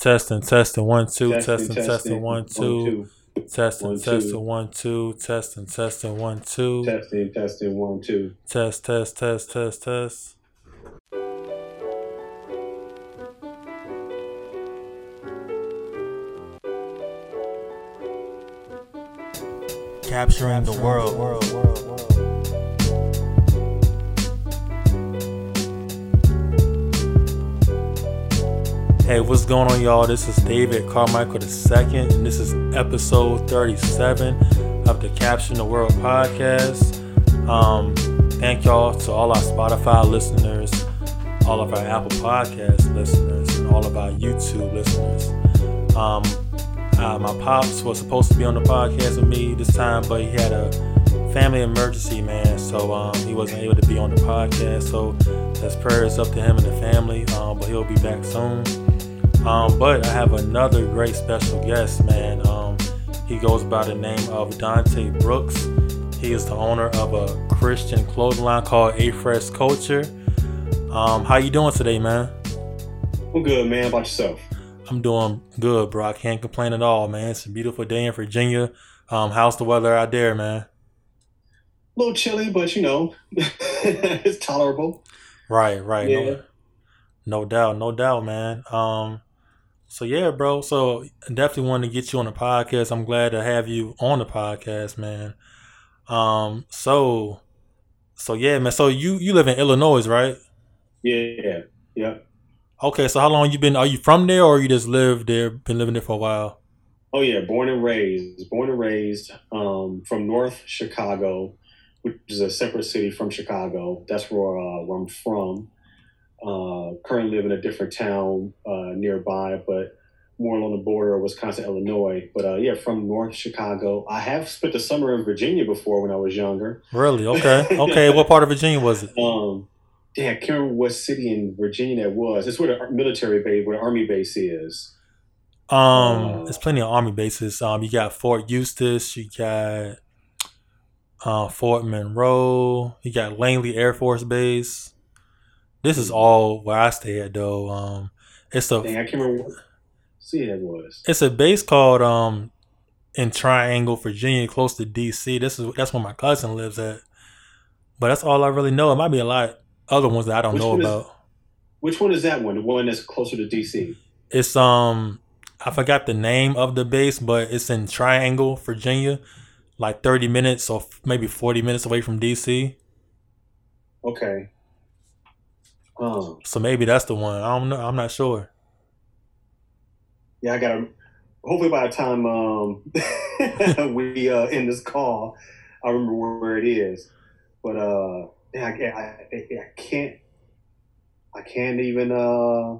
Testing, testing, one, two, testing, testing, one, two. Testing, testing, one, two. Testing, testing, one, two. Testing, testing, one, two. Test, test, test, test, test. Capturing the world. Hey, what's going on, y'all? This is David Carmichael II, and this is episode 37 of the Caption the World podcast. Um, thank y'all to all our Spotify listeners, all of our Apple Podcast listeners, and all of our YouTube listeners. Um, uh, my pops was supposed to be on the podcast with me this time, but he had a family emergency, man. So um, he wasn't able to be on the podcast. So that's prayers up to him and the family. Um, but he'll be back soon. Um, but I have another great special guest, man. Um, he goes by the name of Dante Brooks. He is the owner of a Christian clothing line called A Fresh Culture. Um, how you doing today, man? I'm good, man. How about yourself? I'm doing good, bro. I can't complain at all, man. It's a beautiful day in Virginia. Um, how's the weather out there, man? A little chilly, but you know, it's tolerable. Right, right. Yeah. No, no doubt, no doubt, man. Um, so yeah, bro. So definitely want to get you on the podcast. I'm glad to have you on the podcast, man. Um, so, so yeah, man. So you you live in Illinois, right? Yeah, yeah. Okay. So how long you been? Are you from there, or you just lived there? Been living there for a while? Oh yeah, born and raised. Born and raised um, from North Chicago, which is a separate city from Chicago. That's where uh, where I'm from. Uh, currently live in a different town uh, nearby, but more along the border of Wisconsin, Illinois. But uh, yeah, from North Chicago. I have spent the summer in Virginia before when I was younger. Really? Okay. Okay. what part of Virginia was it? Um, yeah, I can't remember what city in Virginia that was. It's where the military base, where the army base is. Um, Uh, there's plenty of army bases. Um, you got Fort Eustis. You got uh, Fort Monroe. You got Langley Air Force Base. This is all where I stay at, though. Um, it's a Dang, I can't remember what city that was. it's a base called um in Triangle, Virginia, close to DC. This is that's where my cousin lives at. But that's all I really know. It might be a lot other ones that I don't Which know one is- about. Which one is that one? The one that's closer to DC? It's um I forgot the name of the base, but it's in Triangle, Virginia, like 30 minutes or maybe 40 minutes away from DC. Okay. Um, So maybe that's the one. I don't know. I'm not sure. yeah, I gotta. Hopefully, by the time um, we uh, end this call, I remember where, it is. But uh, yeah, I, I, I, can't. I can't even. Uh,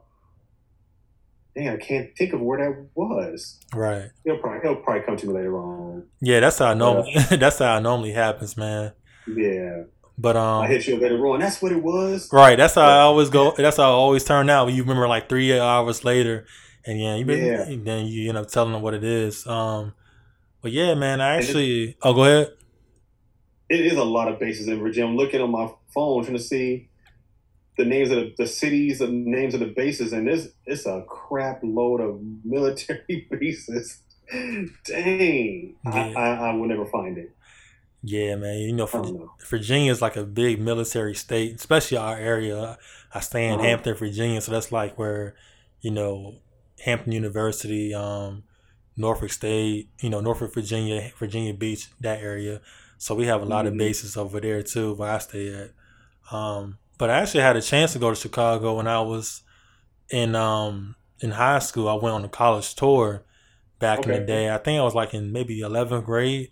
dang, I can't think of where that was. Right. It'll probably it'll probably come to me later on. Yeah, that's how I normally that's how it normally happens, man. Yeah, But um, I hit you later on. That's what it was. right, that's how I always go that's how I always turn out you remember like 3 hours later and yeah, you been Yeah. then you end up telling them what it is. Um but yeah, man, I And it- actually Oh, go ahead. it is a lot of bases in Virginia. I'm looking on my phone trying to see the names of the, the cities, the names of the bases, and this it's a crap load of military bases. Dang, I, I, I will never find it. Yeah, man. You know, I for don't know. Virginia is like a big military state, especially our area. I stay in Uh-huh. Hampton, Virginia, so that's like where, you know, Hampton University, um, Norfolk State, you know, Norfolk, Virginia, Virginia Beach, that area. So we have a lot of Mhm. bases over there too, where I stay at. Um, but I actually had a chance to go to Chicago when I was in um in high school. I went on a college tour back in the day. I think I was like in maybe eleventh grade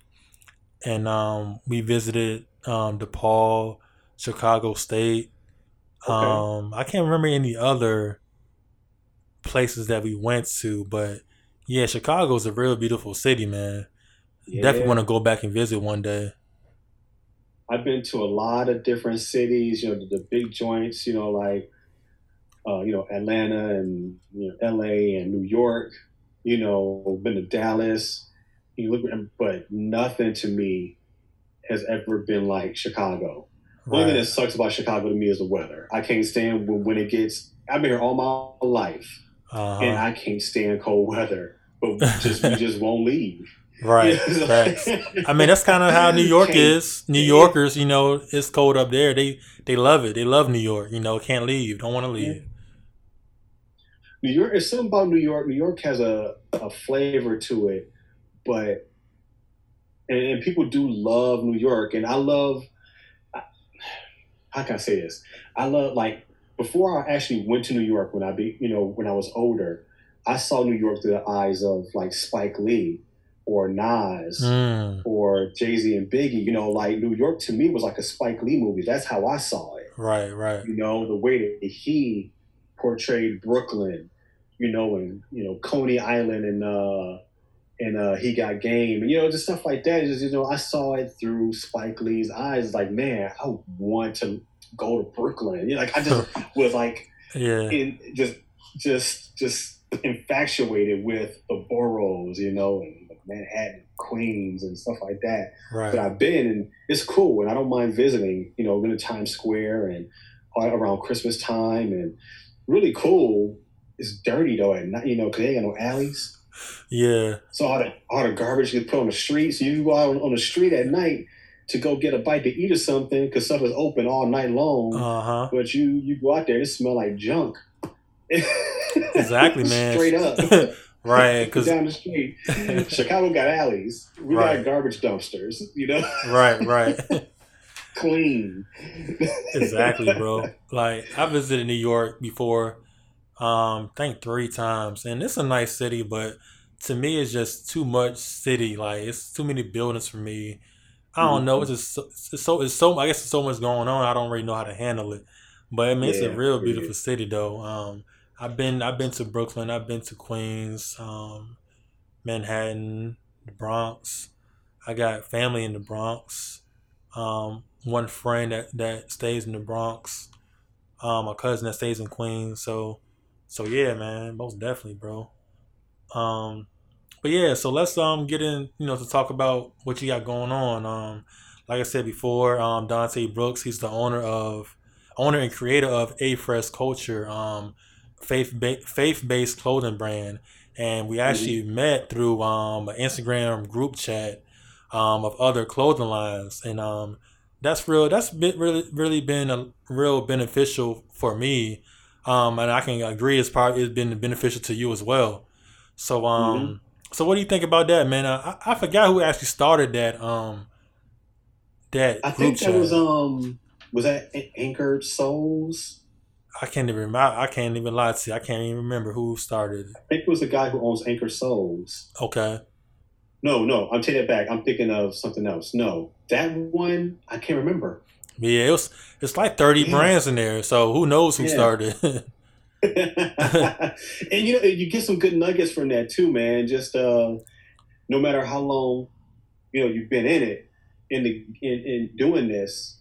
and um, we visited um, DePaul, Chicago State. Okay. Um, I can't remember any other places that we went to, but yeah, Chicago's a real beautiful city, man. Yeah. Definitely want to go back and visit one day. I've been to a lot of different cities. You know, the, the big joints. You know, like uh, you know Atlanta and you know L.A. and New York. You know, been to Dallas. You look, at him, but nothing to me has ever been like Chicago. The only thing that sucks about Chicago to me is the weather. I can't stand when, when it gets. I've been here all my life, Uh-huh. and I can't stand cold weather, but we just we just won't leave. Right. I mean, that's kind of how New York is. New Yorkers, you know, it's cold up there. They they love it. They love New York. You know, can't leave. Don't want to leave. New York. It's something about New York. New York has a, a flavor to it, but and, and people do love New York, and I love. How can I say this? I love like before I actually went to New York when I be you know when I was older, I saw New York through the eyes of like Spike Lee or Nas Mm, or Jay Z and Biggie. You know, like New York to me was like a Spike Lee movie. That's how I saw it. right. Right. You know, the way that he portrayed Brooklyn, you know, and you know Coney Island and uh and uh he got game and you know just stuff like that. Just you know, I saw it through Spike Lee's eyes. It's like, man, I want to go to Brooklyn. You know, like I just was like Yeah. in just just just infatuated with the boroughs, you know, and Manhattan, Queens, and stuff like that. But I've been, and it's cool, and I don't mind visiting. You know, going to Times Square and all around Christmas time, and really cool. It's dirty though at night, you know, because they ain't got no alleys. Yeah. So all the all the garbage gets put on the street. So you go out on, on the street at night to go get a bite to eat or something because stuff is open all night long. Uh huh. But you you go out there, it smell like junk. Exactly, man. Straight up. Right. Because down the street. Chicago got alleys. We Right. got garbage dumpsters. You know, right. Right. clean. exactly, bro. Like I visited New York before, um, I think three times, and it's a nice city, but to me, it's just too much city. Like it's too many buildings for me. I don't know. It's just so, it's so it's so. I guess there's so much going on. I don't really know how to handle it. But I mean, it's a real beautiful city, though. Um, I've been I've been to Brooklyn. I've been to Queens, um, Manhattan, the Bronx. I got family in the Bronx. Um, one friend that, that stays in the Bronx. Um, a cousin that stays in Queens. So, so yeah, man, most definitely, bro. Um, but yeah, so let's um get in, you know, to talk about what you got going on. Um, like I said before, um, Dante Brooks, he's the owner of, owner and creator of A Fresh Culture, um, faith ba- faith based clothing brand, and we actually met through um an Instagram group chat, um, of other clothing lines, and um, that's real. That's been really really been a real beneficial for me, um, and I can agree it's probably it's been beneficial to you as well. So um, so what do you think about that, man? I I I forgot who actually started that um that I think chat. that was um was that Anchored Souls? I can't even remember. I can't even lie to you. I can't even remember who started it. I think it was the guy who owns Anchor Souls. Okay. No, no, I'm taking it back. I'm thinking of something else. No, that one I can't remember. Yeah, it was, it's like 30 Yeah. brands in there. So who knows who Yeah. started? and you know, you get some good nuggets from that too, man. Just uh, no matter how long you know you've been in it, in the in, in doing this,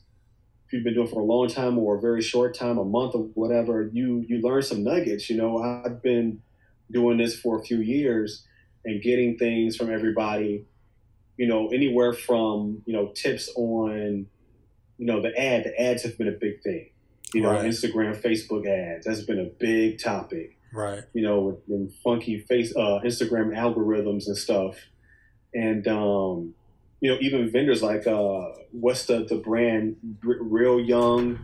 if you've been doing it for a long time or a very short time, a month or whatever, you you learn some nuggets. You know, I've been doing this for a few years and getting things from everybody. You know, anywhere from you know tips on, you know, the ad. The ads have been a big thing. You know, Right. Instagram, Facebook ads. That's been a big topic right. you know, with, funky face uh, Instagram algorithms and stuff, and um, you know, even vendors like uh, what's the the brand Real Young,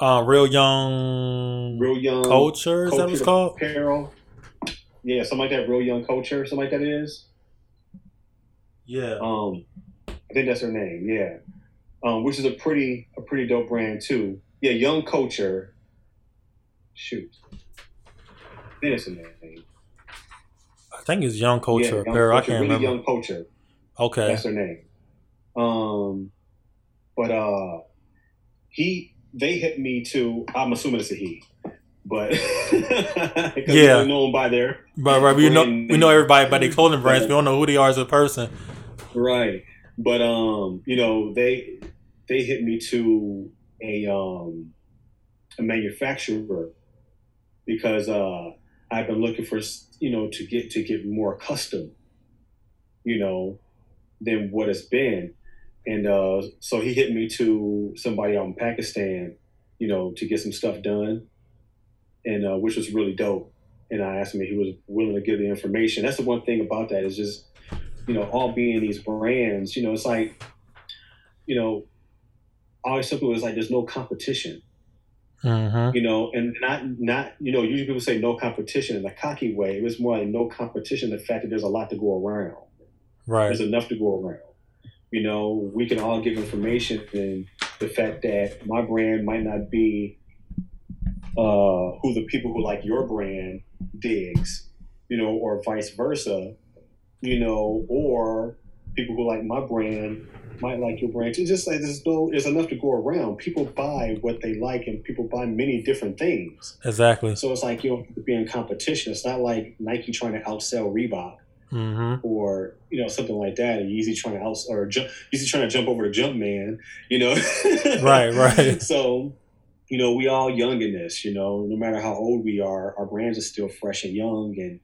Uh, real young Real Young culture. Is that what it's called? Apparel. Yeah, something like that. Real Young Culture, something like that is. Yeah. Um, I think that's her name. Yeah, um, which is a pretty a pretty dope brand too. Yeah, Young Culture. Shoot, I think that's her name. I think it's Young Culture yeah, Young. I can't really remember. Young Culture. Okay. That's her name. Um, but uh, he they hit me too. I'm assuming it's a he, but Yeah. they're known by their But right, we know we know everybody by their clothing brands. We don't know who they are as a person. right. But um, you know they they hit me to a um a manufacturer because uh I've been looking for you know to get to get more custom, you know, than what it's been. And uh, so he hit me to somebody out in Pakistan, you know, to get some stuff done, and uh, which was really dope. and I asked him if he was willing to give the information. That's the one thing about that is just, you know, all being these brands, you know, it's like, you know, I always tell people it's like there's no competition. Mm-hmm. You know, and not not you know, usually people say no competition in a cocky way. It was more like no competition, the fact that there's a lot to go around. Right. There's enough to go around. You know, we can all give information and the fact that my brand might not be uh, who the people who like your brand digs, you know, or vice versa, you know, or people who like my brand might like your brand. It's just like there's no, there's enough to go around. People buy what they like, and people buy many different things. Exactly. So it's like you know, be in competition. It's not like Nike trying to outsell Reebok Mm-hmm. or you know something like that. Or Yeezy trying to out or jump, Yeezy trying to jump over the jump man. You know. Right, right. So, you know, we all young in this. You know, no matter how old we are, our brands are still fresh and young, and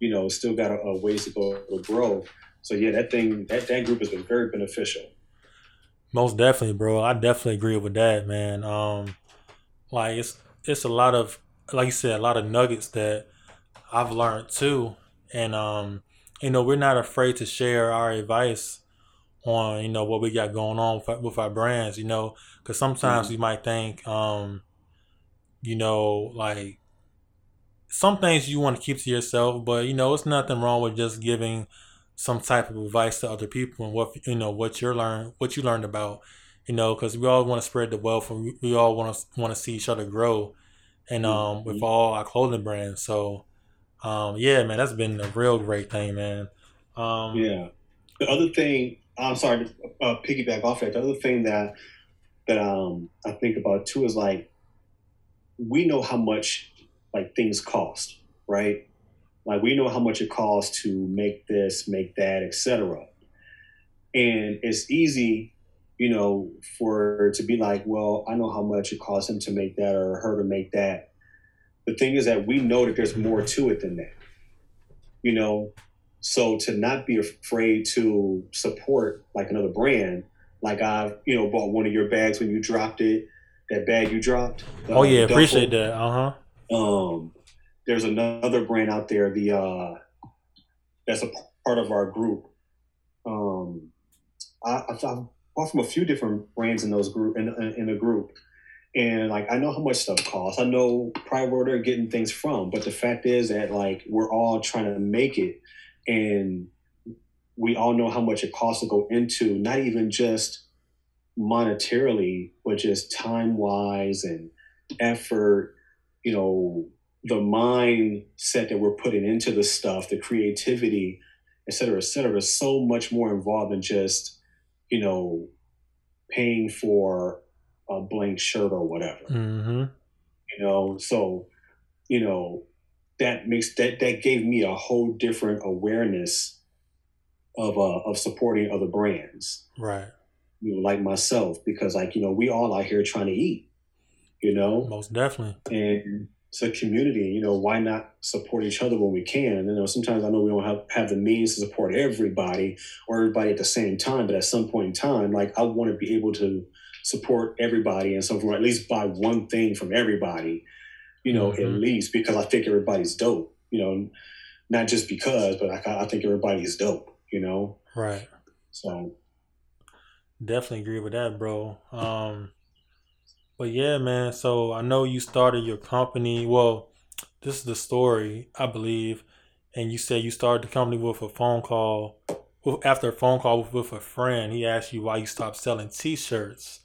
you know, still got a, a ways to go to grow. So yeah, that thing that that group has been very beneficial. Most definitely, bro. I definitely agree with that, man. Um, like it's it's a lot of like you said, a lot of nuggets that I've learned too, and um, you know, we're not afraid to share our advice on you know what we got going on with our, with our brands, you know, because sometimes Mhm. we might think, um, you know, like some things you want to keep to yourself, but you know, it's nothing wrong with just giving some type of advice to other people and what you know what you're learn what you learned about, you know, because we all want to spread the wealth and we, all want to want to see each other grow, and um, with Mhm. all our clothing brands. So, um, yeah, man, that's been a real great thing, man. Um, Yeah. The other thing, I'm sorry to uh, piggyback off that. The other thing that that um I think about too is like we know how much like things cost, right? Like we know how much it costs to make this, make that, etc. And it's easy, you know, for to be like, well, I know how much it costs him to make that or her to make that. The thing is that we know that there's more to it than that. You know, so to not be afraid to support like another brand, like I've you know bought one of your bags when you dropped it, that bag you dropped. Oh yeah, duffel. appreciate that. Uh huh. Um, there's another brand out there, the uh, that's a part of our group. Um, I, I've, I've bought from a few different brands in those group in, in, in a group, and like I know how much stuff costs. I know where they're getting things from, but the fact is that like we're all trying to make it, and we all know how much it costs to go into not even just monetarily, but just time wise and effort. You know, the mindset that we're putting into the stuff, the creativity, et cetera, et cetera, is so much more involved than just, you know, paying for a blank shirt or whatever. Mm-hmm. You know, so, you know, that makes that that gave me a whole different awareness of uh, of supporting other brands, Right. you know, like myself, because like, you know, we all out here trying to eat, you know, Most definitely. and it's a community. You know, why not support each other when we can? You know, sometimes I know we don't have, have the means to support everybody or everybody at the same time, but at some point in time, like I want to be able to support everybody and so or at least buy one thing from everybody, you know, at Mhm. least because I think everybody's dope. You know, not just because, but I, I think everybody's dope. You know, Right. so Definitely agree with that, bro. Um, but yeah, man. So I know you started your company. Well, this is the story, I believe, and you said you started the company with a phone call. After a phone call with, with a friend, he asked you why you stopped selling T-shirts,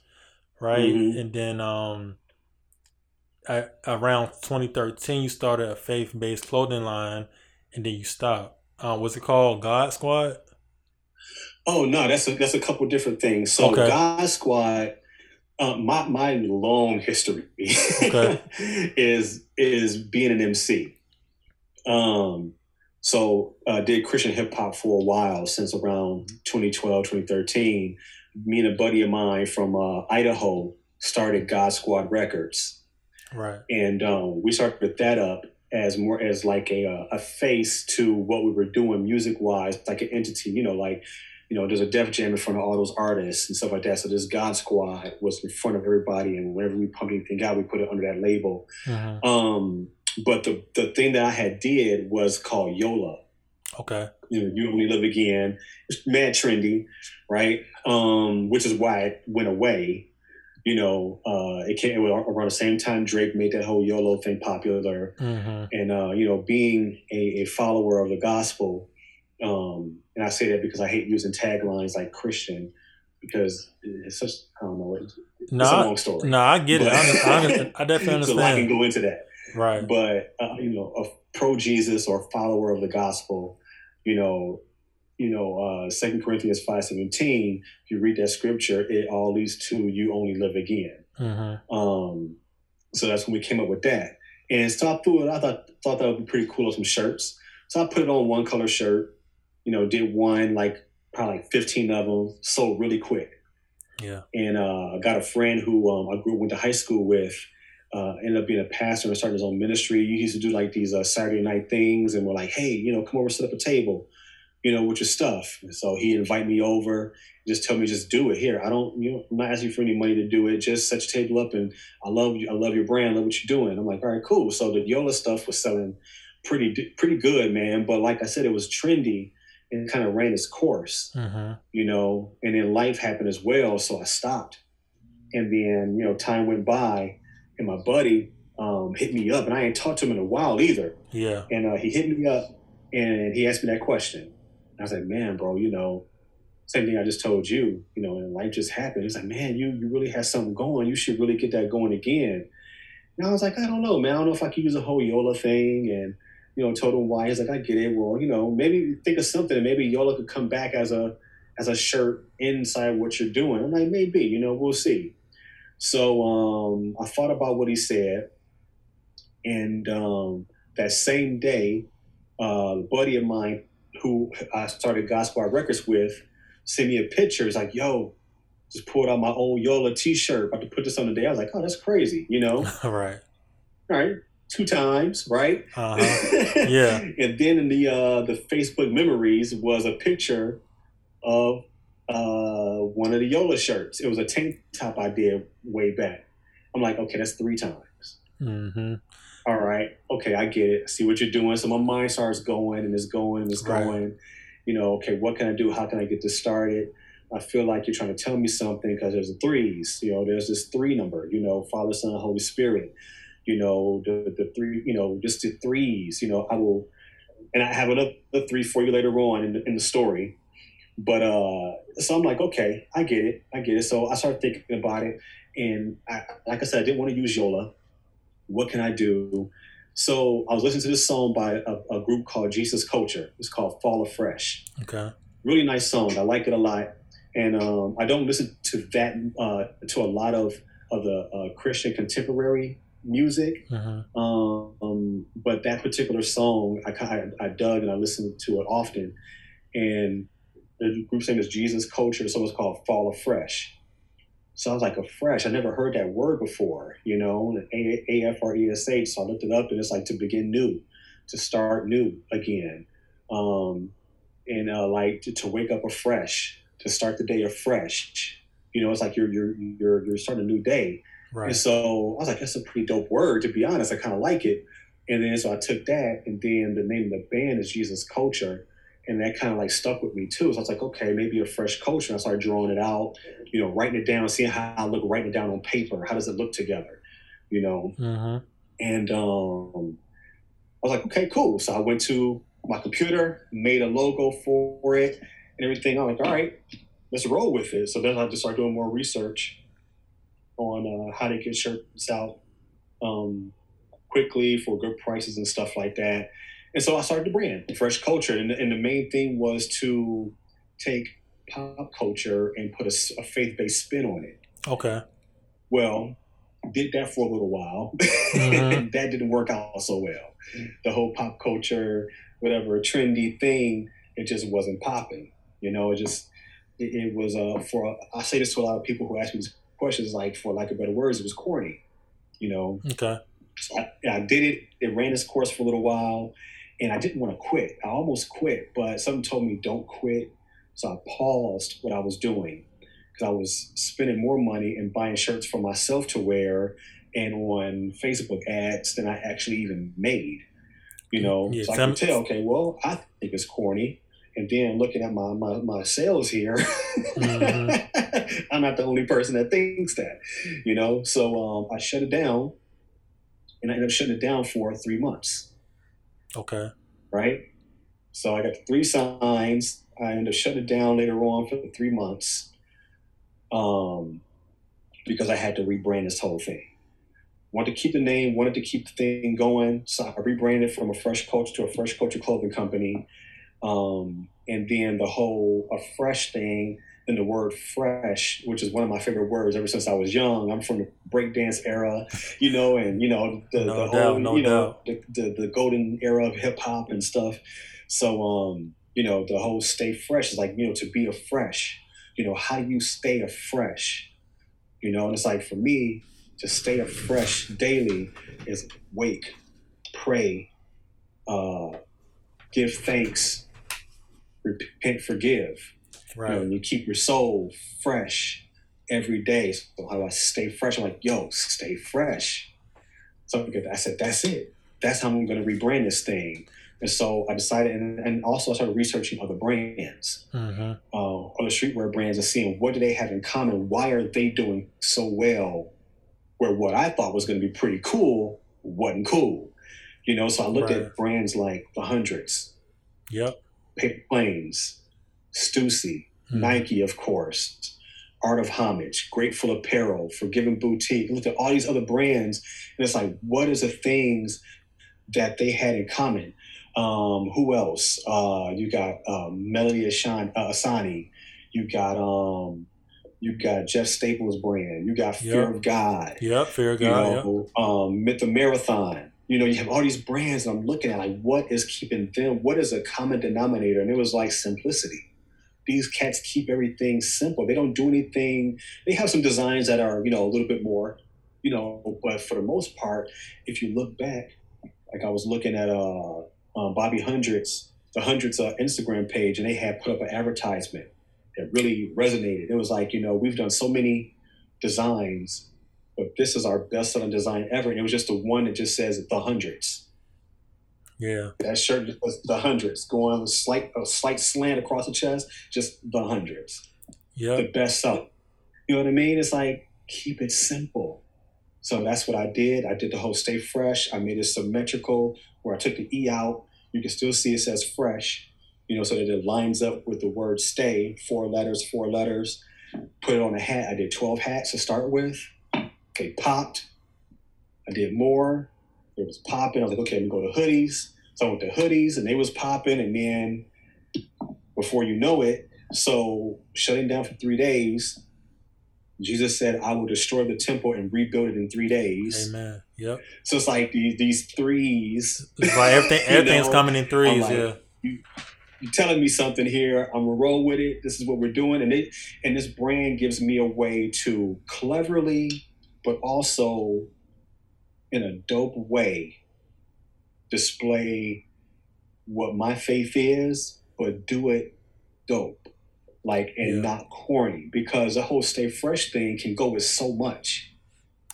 right? Mhm. And then um, at, around 2013, you started a faith-based clothing line, and then you stopped. Uh, was it called God Squad? Oh no, that's a that's a couple different things. So Okay. God Squad, uh, my my long history Okay. is is being an MC. Um, so uh, did Christian hip hop for a while since around 2012, 2013. Me and a buddy of mine from uh, Idaho started God Squad Records Right. and um, we started with that up as more as like a uh, a face to what we were doing music wise, like an entity. You know, like you know, there's a Def Jam in front of all those artists and stuff like that. So this God Squad was in front of everybody, and whenever we pumped anything out, we put it under that label. hmm Um, but the the thing that I had did was called YOLA. Okay. You know, you only live again. It's mad trendy, right? Um, which is why it went away. You know, uh, it came around the same time Drake made that whole YOLO thing popular, Mm-hmm. and uh, you know, being a, a follower of the gospel, um, and I say that because I hate using taglines like Christian, because it's such I don't know, it's, it's a long story. no, I get it. I, But- under- I, I definitely so I can go into that Right. but uh, you know, a pro Jesus or follower of the gospel, you know, you know, uh, Second Corinthians five seventeen. If you read that scripture, it all leads to you only live again. Mm-hmm. Um, so that's when we came up with that. And so I threw it. I thought thought that would be pretty cool on some shirts. So I put it on one color shirt. You know, did one like probably like fifteen of them, sold really quick Yeah. and uh, I got a friend who um, I grew up went to high school with. Uh, ended up being a pastor and started his own ministry. He used to do like these uh, Saturday night things, and we're like, "Hey, you know, come over, set up a table, you know, with your stuff." And so he invite me over, just tell me, just do it here. I don't, you know, I'm not asking for any money to do it. Just set your table up, and I love you. I love your brand. I love what you're doing. I'm like, all right, cool. So the Yola stuff was selling pretty pretty good, man. But like I said, it was trendy and kind of ran its course Mm-hmm. you know, and then life happened as well. So I stopped. And then, you know, time went by and my buddy um, hit me up and I ain't talked to him in a while either. Yeah. And uh, he hit me up and he asked me that question. And I was like, man, bro, you know, same thing I just told you, you know, and life just happened. He's like, man, you, you really have something going. You should really get that going again. And I was like, I don't know, man. I don't know if I can use a whole YOLA thing. And, you know, told him why. He's like, I get it. Well, you know, maybe think of something maybe YOLA could come back as a, as a shirt inside what you're doing. I'm like, maybe, you know, we'll see. So um, I thought about what he said. And um, that same day, uh, a buddy of mine who I started God Squad Records with sent me a picture. He's like, yo, just pulled out my old Yola t-shirt. About to put this on today. I was like, oh, that's crazy, you know? right. All right, two times, right? Uh huh. Yeah. and then in the uh, the Facebook memories was a picture of uh, one of the Yola shirts. It was a tank top I did way back. I'm like, okay, that's three times. Mm-hmm. All right, okay, I get it. I see what you're doing. So my mind starts going and it's going and it's Right. going. You know, okay, what can I do? How can I get this started? I feel like you're trying to tell me something because there's the threes. You know, there's this three number. You know, Father, Son, Holy Spirit. You know, the the three. You know, just the threes. You know, I will, and I have another three for you later on in the, in the story. But uh, so I'm like, okay, I get it, I get it. So I started thinking about it, and I, like I said, I didn't want to use Yola. What can I do? So I was listening to this song by a, a group called Jesus Culture. It's called Fall Afresh Okay. really nice song. I like it a lot, and um, I don't listen to that uh, to a lot of of the uh, Christian contemporary music. Mm-hmm. Um, but that particular song, I, kind I dug and I listened to it often. And the group's name is Jesus Culture, so it's called Fall Afresh. So I was like, afresh. I never heard that word before, you know, A F R E S H. So I looked it up, and it's like to begin new, to start new again. Um, and uh, like to, to wake up afresh, to start the day afresh. You know, it's like you're you're you're you're starting a new day. Right. And so I was like, that's a pretty dope word, to be honest. I kind of like it. And then so I took that, and then the name of the band is Jesus Culture. And that kind of like stuck with me too. So I was like, okay, maybe a fresh culture. And I started drawing it out, you know, writing it down, seeing how I look, writing it down on paper. How does it look together? You know? Mm-hmm. And um, I was like, okay, cool. So I went to my computer, made a logo for it and everything. I'm like, all right, let's roll with it. So then I just started doing more research on uh, how to get shirts out um, quickly for good prices and stuff like that. And so I started the brand, Fresh Culture. And, and the main thing was to take pop culture and put a faith-based spin on it. Okay. Well, did that for a little while. Mhm. that didn't work out so well. The whole pop culture, whatever trendy thing, it just wasn't popping. You know, it just it, it was uh for I say this to a lot of people who ask me these questions, like for lack of better words, it was corny. You know, Okay. so I, I did it. It ran its course for a little while, and I didn't want to quit. I almost quit, but something told me don't quit. So I paused what I was doing because I was spending more money and buying shirts for myself to wear and on Facebook ads than I actually even made. You mm, know, Yeah, so I can tell. Okay, well, I think it's corny, and then looking at my my, my sales here, Mhm. I'm not the only person that thinks that. You know, so um, I shut it down, and I ended up shutting it down for three months Okay. right? So I got the three signs. I ended up shutting it down later on for the three months um, because I had to rebrand this whole thing. Wanted to keep the name, wanted to keep the thing going. So I rebranded from a fresh culture to a fresh culture clothing company. Um, and then the whole a fresh thing and the word fresh, which is one of my favorite words ever since I was young. I'm from the breakdance era, you know, and you know the, No the doubt, whole no you know the, the the golden era of hip hop and stuff. So um, you know, the whole stay fresh is like, you know, to be a fresh, you know, how do you stay a fresh? You know, and it's like for me, to stay a fresh daily is wake, pray, uh, give thanks, repent, forgive. You know, Right. and you keep your soul fresh every day. So how do I stay fresh? I'm like, yo, stay fresh. So I said, that's it. That's how I'm going to rebrand this thing. And so I decided, and, and also I started researching other brands, Mm-hmm. uh, other streetwear brands, and seeing what do they have in common. Why are they doing so well? Where what I thought was going to be pretty cool wasn't cool. You know, so I looked Right. at brands like the Hundreds, Yep. Planes, Stussy, Mhm. Nike, of course, Art of Homage, Grateful Apparel, Forgiven Boutique. Look at all these other brands, and it's like, what is the things that they had in common? Um, who else? Uh, you got um, Melody Ashan, uh, Ehsani. You got um, you got Jeff Staples brand. You got Fear Yep. of God. Yep. Fear of God. Yep. know, um, Myth the Marathon. You know, you have all these brands, and I'm looking at like, what is keeping them? What is a common denominator? And it was like simplicity these cats keep everything simple. They don't do anything. They have some designs that are, you know, a little bit more, you know, but for the most part, if you look back, like I was looking at uh, uh Bobby Hundreds, the Hundreds uh, Instagram page, and they had put up an advertisement that really resonated. It was like, you know, we've done so many designs, but this is our best selling design ever. And it was just the one that just says the hundreds Yeah. that shirt was the hundreds, going a slight a slight slant across the chest, just the hundreds. Yeah. The best selling. You know what I mean? It's like keep it simple. So that's what I did. I did the whole stay fresh. I made it symmetrical where I took the E out. You can still see it says fresh, you know, so that it lines up with the word stay, four letters, four letters. Put it on a hat. I did 12 hats to start with. They popped. I did more. It was popping. I was like, okay, let me go to hoodies. So I went to hoodies and they was popping. And then before you know it, so shutting down for three days, Jesus said, I will destroy the temple and rebuild it in three days. Amen. Yep. So it's like these, these threes. It's like everything. Everything's know, coming in threes. like- yeah. You're telling me something here. I'm gonna roll with it. This is what we're doing, and it and this brand gives me a way to cleverly, but also in a dope way, display what my faith is, but do it dope, like and Yeah. not corny. Because the whole stay fresh thing can go with so much.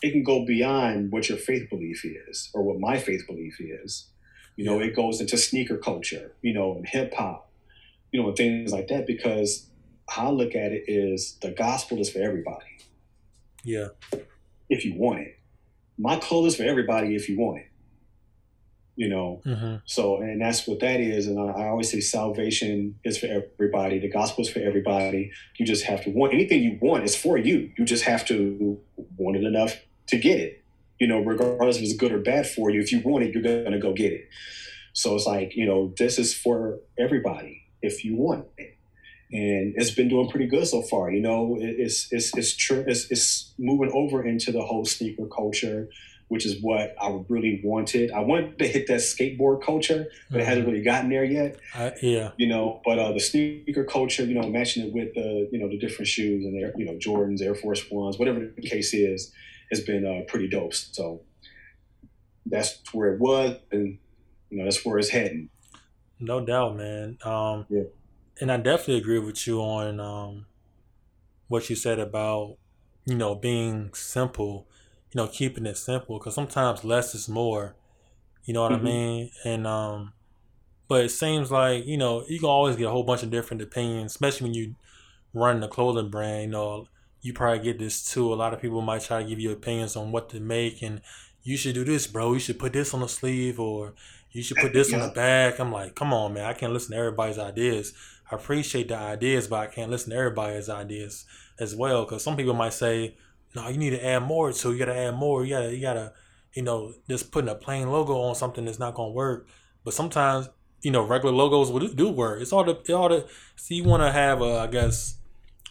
It can go beyond what your faith belief is, or what my faith belief is. You know, Yeah. it goes into sneaker culture, you know, and hip hop, you know, and things like that. Because how I look at it is the gospel is for everybody Yeah. If you want it. My clothes is for everybody if you want it. You know, hmm so and that's what that is. And I, I always say salvation is for everybody. The gospel is for everybody. You just have to want anything you want is for you. You just have to want it enough to get it. You know, regardless if it's good or bad for you. If you want it, you're gonna go get it. So it's like you know, this is for everybody if you want it. And it's been doing pretty good so far. You know, it's it's it's true. it's, it's moving over into the whole sneaker culture, which is what I really wanted. I wanted to hit that skateboard culture, but it hasn't really gotten there yet I, yeah. you know. But uh, the sneaker culture, you know, matching it with the, you know, the different shoes and their, you know, Jordans, Air Force Ones, whatever the case is, has been uh, pretty dope. So that's where it was, and you know, that's where it's heading. No doubt, man. Um, Yeah. And I definitely agree with you on um, what you said about, you know, being simple you know, keeping it simple because sometimes less is more. You know what Mhm. I mean? And um, but it seems like you know you can always get a whole bunch of different opinions, especially when you run a clothing brand. You know, you probably get this too. A lot of people might try to give you opinions on what to make and you should do this, bro. You should put this on the sleeve or you should put this on the back. I'm like, come on, man. I can't listen to everybody's ideas. Appreciate the ideas, but I can't listen to everybody's ideas as well. Because some people might say, no, you need to add more. So you got to add more. You got to, you got to, you know, just putting a plain logo on something that's not going to work. But sometimes, you know, regular logos will do work. It's all the, it all the, see, you want to have, a, I guess,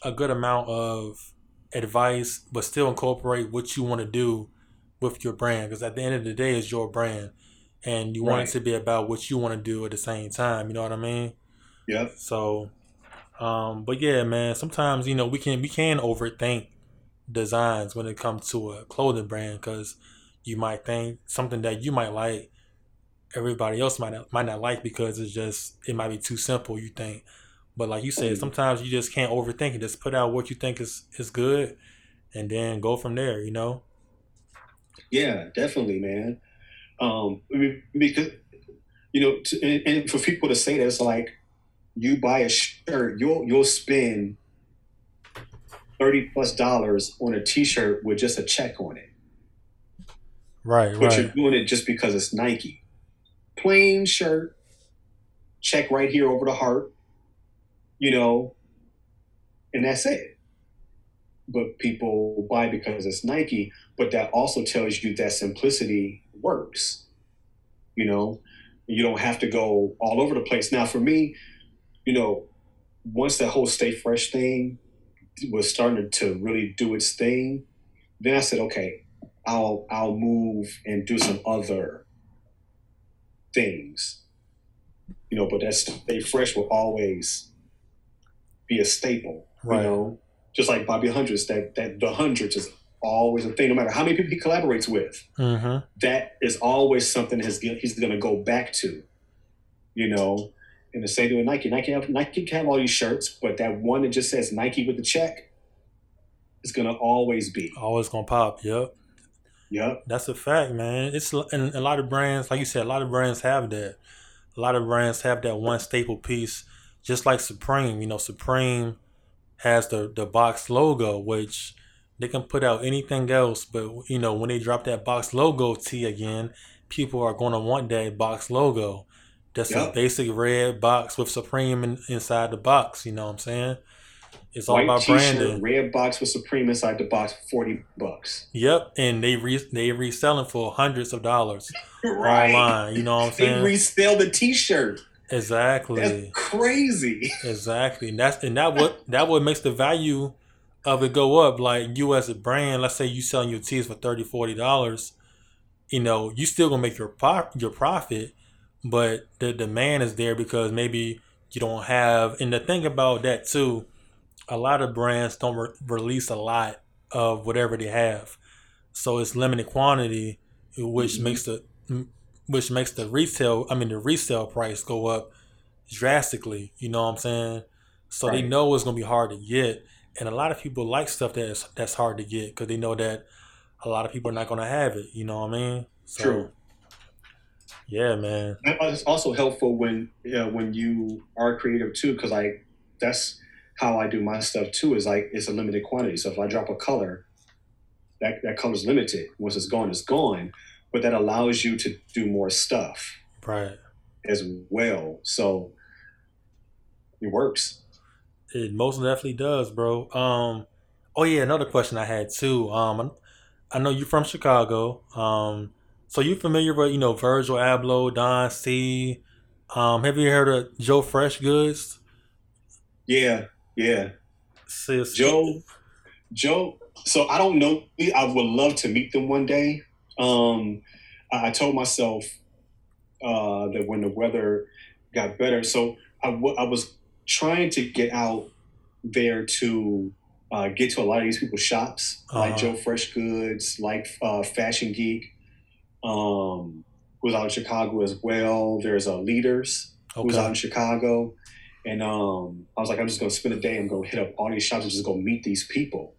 a good amount of advice, but still incorporate what you want to do with your brand. Because at the end of the day, it's your brand. And you want Right. it to be about what you want to do at the same time. You know what I mean? Yep. So, um, but yeah, man. Sometimes you know we can we can overthink designs when it comes to a clothing brand because you might think something that you might like, everybody else might not, might not like because it's just it might be too simple. You think, but like you said, Mhm. sometimes you just can't overthink it. Just put out what you think is is good, and then go from there. You know? Yeah, definitely, man. Um, because you know, to, and, and for people to say that it's like you buy a shirt, you'll you'll spend thirty plus dollars on a T-shirt with just a check on it, Right. but you're doing it just because it's Nike. Plain shirt, check right here over the heart, you know, and that's it. But people buy because it's Nike, but that also tells you that simplicity works. You know, you don't have to go all over the place. Now, for me, you know, once that whole Stay Fresh thing was starting to really do its thing, then I said, okay, I'll I'll move and do some other things. You know, but that Stay Fresh will always be a staple. Right. You know, just like Bobby Hundreds, that that the hundreds is always a thing, no matter how many people he collaborates with. Mm-hmm. That is always something his, he's going to go back to. You know, and the same thing with Nike. Nike have, Nike can have all these shirts, but that one that just says Nike with the check is going to always be. Always gonna pop. Yep. Yep. That's a fact, man. It's and a lot of brands, like you said, a lot of brands have that. A lot of brands have that one staple piece, just like Supreme. You know, Supreme has the the box logo, which they can put out anything else, but you know, when they drop that box logo T again, people are going to want that box logo. That's a basic red box with Supreme in, inside the box. You know what I'm saying? It's all White about branding. red box with Supreme inside the box, forty bucks. Yep, and they re they reselling for hundreds of dollars online. You know what I'm They saying? resell the T-shirt. exactly, That's crazy. exactly. And that's and that what that what makes the value of it go up. Like you as a brand, let's say you selling your tees for 30 40 dollars. You know, you still gonna make your pro- your profit, but the demand is there because maybe you don't have. And the thing about that too, a lot of brands don't re- release a lot of whatever they have, so it's limited quantity, which Mhm. makes the which makes the retail. I mean, the resale price go up drastically. You know what I'm saying? So they know it's gonna be hard to get, and a lot of people like stuff that's that's hard to get because they know that a lot of people are not gonna have it. You know what I mean? So, True. Yeah, man. It's also helpful when you know, when you are creative too, because like that's how I do my stuff too. Is like it's a limited quantity. So if I drop a color, that that color's limited. Once it's gone, it's gone. But that allows you to do more stuff Right. as well. So it works. It most definitely does, bro. Um, oh yeah, another question I had too. Um, I know you're from Chicago. Um, so you familiar with you know Virgil Abloh, Don C. Um, have you heard of Joe Fresh Goods? Yeah, yeah. Sis, Joe, Joe. So I don't know. I would love to meet them one day. Um, I, I told myself uh, that when the weather got better, so I, w- I was trying to get out there to uh, get to a lot of these people's shops, like Uh-huh. Joe Fresh Goods, like uh, Fashion Geek, um, who's out in Chicago as well. There's uh, Leaders, who's out in Chicago. And um, I was like, I'm just gonna spend a day. I'm gonna hit up all these shops and just go meet these people.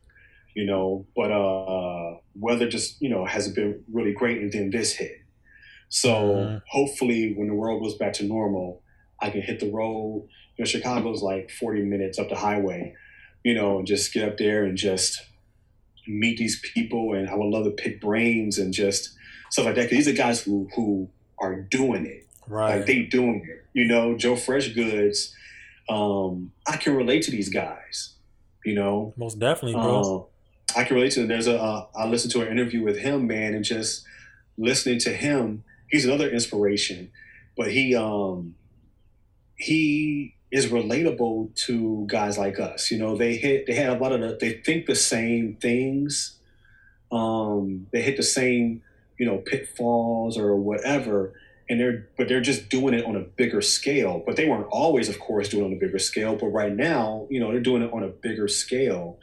you know. But uh, weather just you know hasn't been really great, and then this hit. So Mhm. hopefully, when the world goes back to normal, I can hit the road. You know, Chicago's like forty minutes up the highway, you know, and just get up there and just meet these people. And I would love to pick brains and just stuff like that. Because these are guys who who are doing it Right. like they doing it. You know, Joe Fresh Goods. Um, I can relate to these guys. You know, Most definitely, bro. uh, I can relate to them. There's a uh, I listened to an interview with him, man, and just listening to him. He's another inspiration, but he um he is relatable to guys like us. You know, they hit they had a lot of the, they think the same things. Um, they hit the same you know pitfalls or whatever and they're but they're just doing it on a bigger scale. But they weren't always of course doing it on a bigger scale but right now you know they're doing it on a bigger scale.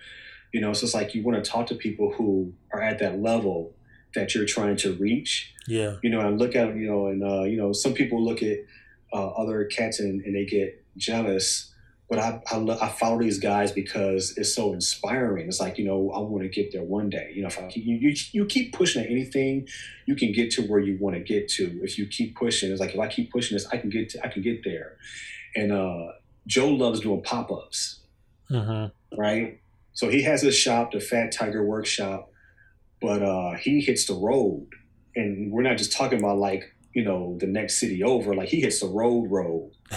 You know so it's like you want to talk to people who are at that level that you're trying to reach. Yeah. you know and look at you know and uh, you know some people look at uh, other cats and, and they get jealous but I, I, lo- I follow these guys because it's so inspiring. It's like, you know, I want to get there one day. You know, if I keep, you, you, you keep pushing at anything, you can get to where you want to get to. If you keep pushing, it's like, if I keep pushing this, I can get to, I can get there. And uh, Joe loves doing pop-ups, hmm right? So he has his shop, the Fat Tiger Workshop, but uh, he hits the road. And we're not just talking about like, you know, the next city over. Like he hits the road road.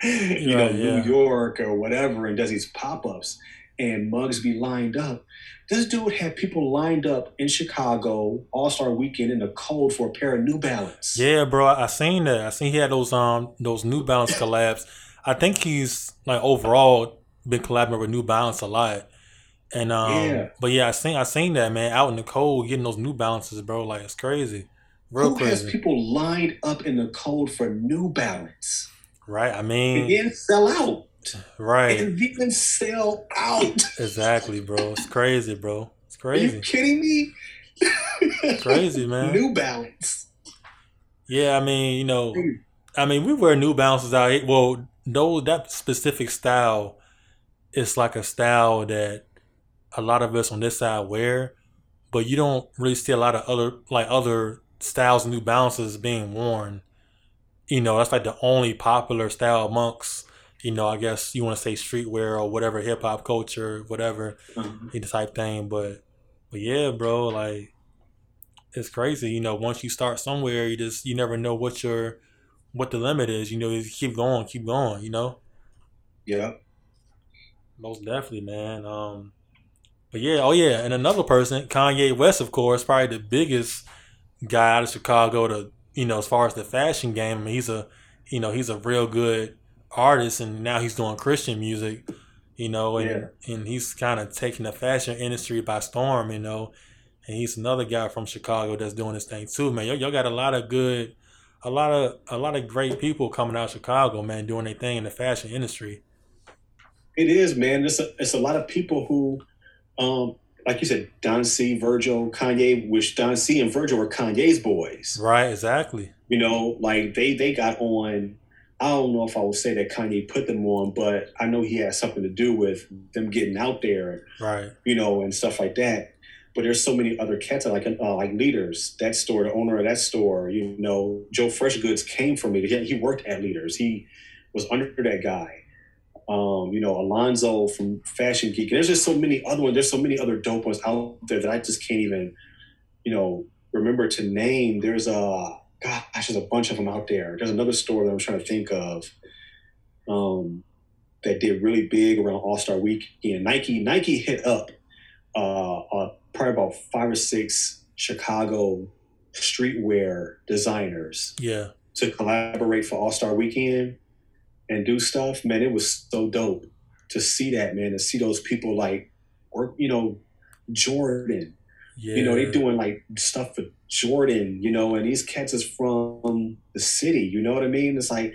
You know, yeah. New York or whatever, and does these pop ups, and mugs be lined up. This dude had people lined up in Chicago All Star Weekend in the cold for a pair of New Balance. Yeah, bro. I seen that. I seen he had those um those New Balance collabs. I think he's like overall been collaborating with New Balance a lot. And um Yeah. but yeah, I seen I seen that man out in the cold getting those New Balances, bro. Like it's crazy. Real Who has people lined up in the cold for New Balance right. I and mean then sell out right. and then sell out? Exactly, bro. It's crazy, bro. It's Are you crazy. kidding me? Crazy, man. New Balance. Yeah, I mean, you know, I mean, we wear New Balances out here. Well, those that specific style, it's like a style that a lot of us on this side wear, but you don't really see a lot of other like other styles of New Balances being worn. You know, that's like the only popular style amongst, you know, I guess you want to say streetwear or whatever, hip hop culture, whatever Um, type thing. But, but yeah, bro, like it's crazy. You know, once you start somewhere, you just you never know what your what the limit is. You know, you keep going, keep going. You know, yeah. most definitely, man. Um, but yeah, oh yeah, and another person, Kanye West, of course, probably the biggest guy out of Chicago. To you know, as far as the fashion game, I mean, he's a you know he's a real good artist, and now he's doing Christian music. You know, and and he's kind of taking the fashion industry by storm. You know, and he's another guy from Chicago that's doing this thing too, man. Y'all, y'all got a lot of good, a lot of a lot of great people coming out of Chicago, man, doing their thing in the fashion industry. It is, man. It's a, it's a lot of people who, um, like you said, Don C, Virgil, Kanye, which Don C and Virgil were Kanye's boys. Right, exactly. You know, like they they got on. I don't know if I would say that Kanye put them on, but I know he had something to do with them getting out there, Right. you know, and stuff like that. But there's so many other cats like uh, like leaders. That store, the owner of that store, you know, Joe Fresh Goods came from me. He, he worked at Leaders. He was under that guy. Um, you know, Alonzo from Fashion Geek. And there's just so many other ones. There's so many other dope ones out there that I just can't even, you know, remember to name. There's a gosh, there's a bunch of them out there. There's another store that I'm trying to think of. Um, that did really big around All Star Weekend. Nike Nike hit up uh, uh, probably about five or six Chicago streetwear designers Yeah. to collaborate for All Star Weekend and do stuff. Man, it was so dope to see that man, to see those people like work. You know, Jordan. Yeah. You know, they doing like stuff for Jordan. You know, and these cats is from the city. You know what I mean? It's like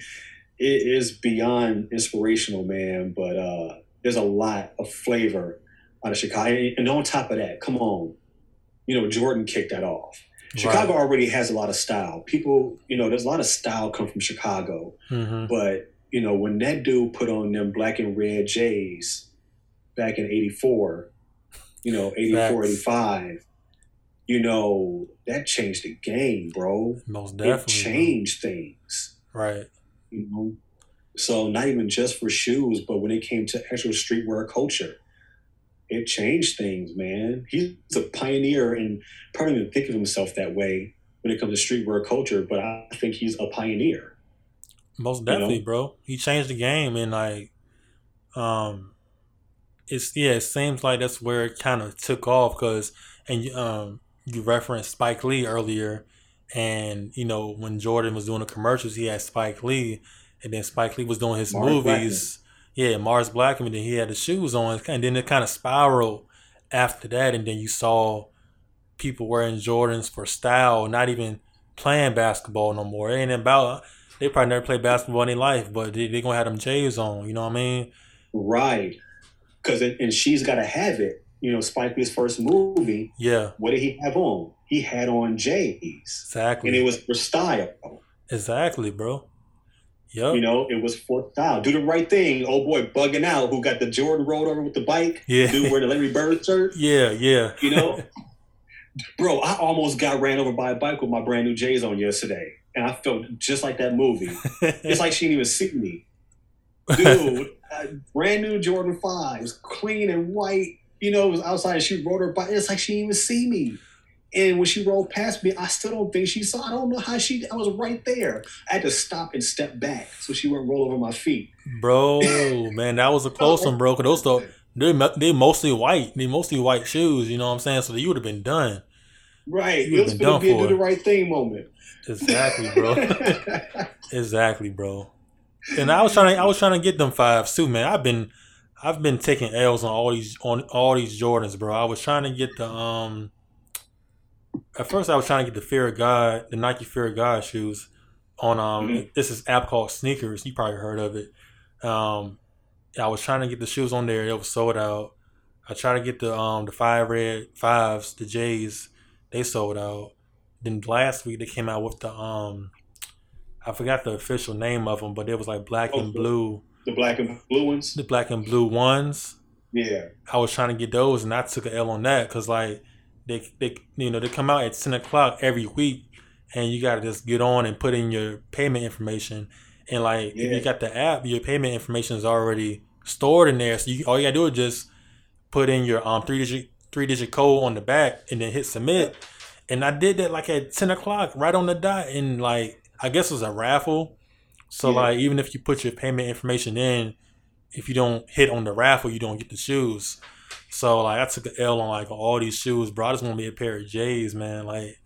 it is beyond inspirational, man. But uh, there's a lot of flavor out of Chicago. And on top of that, come on, you know, Jordan kicked that off. Chicago already has a lot of style. People, you know, there's a lot of style come from Chicago. hmm But, you know, when that dude put on them black and red J's back in 84, you know, 84, 85, you know, that changed the game, bro. Most definitely. It changed bro. things. Right. You know? So not even just for shoes, but when it came to actual streetwear culture, it changed things, man. He's a pioneer and probably didn't think of himself that way when it comes to streetwear culture, but I think he's a pioneer. Most definitely, you know? bro. He changed the game and like um it's yeah, it seems like that's where it kind of took off because and um you referenced Spike Lee earlier and you know when Jordan was doing the commercials he had Spike Lee and then Spike Lee was doing his Mars movies. Blackmon. Yeah, Mars Blackmon. And then he had the shoes on, and then it kind of spiraled after that. And then you saw people wearing Jordans for style, not even playing basketball no more. It ain't about they probably never played basketball in their life, but they they gonna have them J's on. You know what I mean? Right. Because and she's got to have it. You know, Spike Lee's first movie. Yeah. What did he have on? He had on J's. Exactly. And it was for style. Exactly, bro. Yep. You know, it was for style. Do the right thing. Oh boy, bugging out. Who got the Jordan rolled over with the bike? Yeah. Dude wearing the Larry Bird shirt. Yeah, yeah. You know, bro, I almost got ran over by a bike with my brand new J's on yesterday, and I felt just like that movie. it's like she didn't even see me, dude. Uh, brand new Jordan fives, clean and white. You know, it was outside. And she rode her bike. It's like she didn't even see me. And when she rolled past me, I still don't think she saw. I don't know how she. I was right there. I had to stop and step back so she wouldn't roll over my feet. Bro, man, that was a close one, bro. Cause those they they mostly white. They mostly white shoes. You know what I'm saying? So you would have been done. Right. It was going to be a do the right thing moment. Exactly, bro. exactly, bro. And I was trying to I was trying to get them fives too, man. I've been I've been taking L's on all these on all these Jordans, bro. I was trying to get the um at first I was trying to get the Fear of God, the Nike Fear of God shoes on um mm-hmm. this is app called Sneakers. You probably heard of it. Um I was trying to get the shoes on there, it was sold out. I tried to get the um the five red fives, the J's, they sold out. Then last week they came out with the um I forgot the official name of them, but it was like black oh, and blue. The black and blue ones. The black and blue ones. Yeah. I was trying to get those, and I took an L on that because like they they you know they come out at ten o'clock every week, and you gotta just get on and put in your payment information. And like yeah. if you got the app, your payment information is already stored in there. So you, all you gotta do is just put in your um three digit three digit code on the back and then hit submit. And I did that like at ten o'clock, right on the dot. And like I guess it was a raffle. So yeah. like even if you put your payment information in, if you don't hit on the raffle, you don't get the shoes. So like I took an L on like all these shoes, bro. I just want to be a pair of J's, man. Like,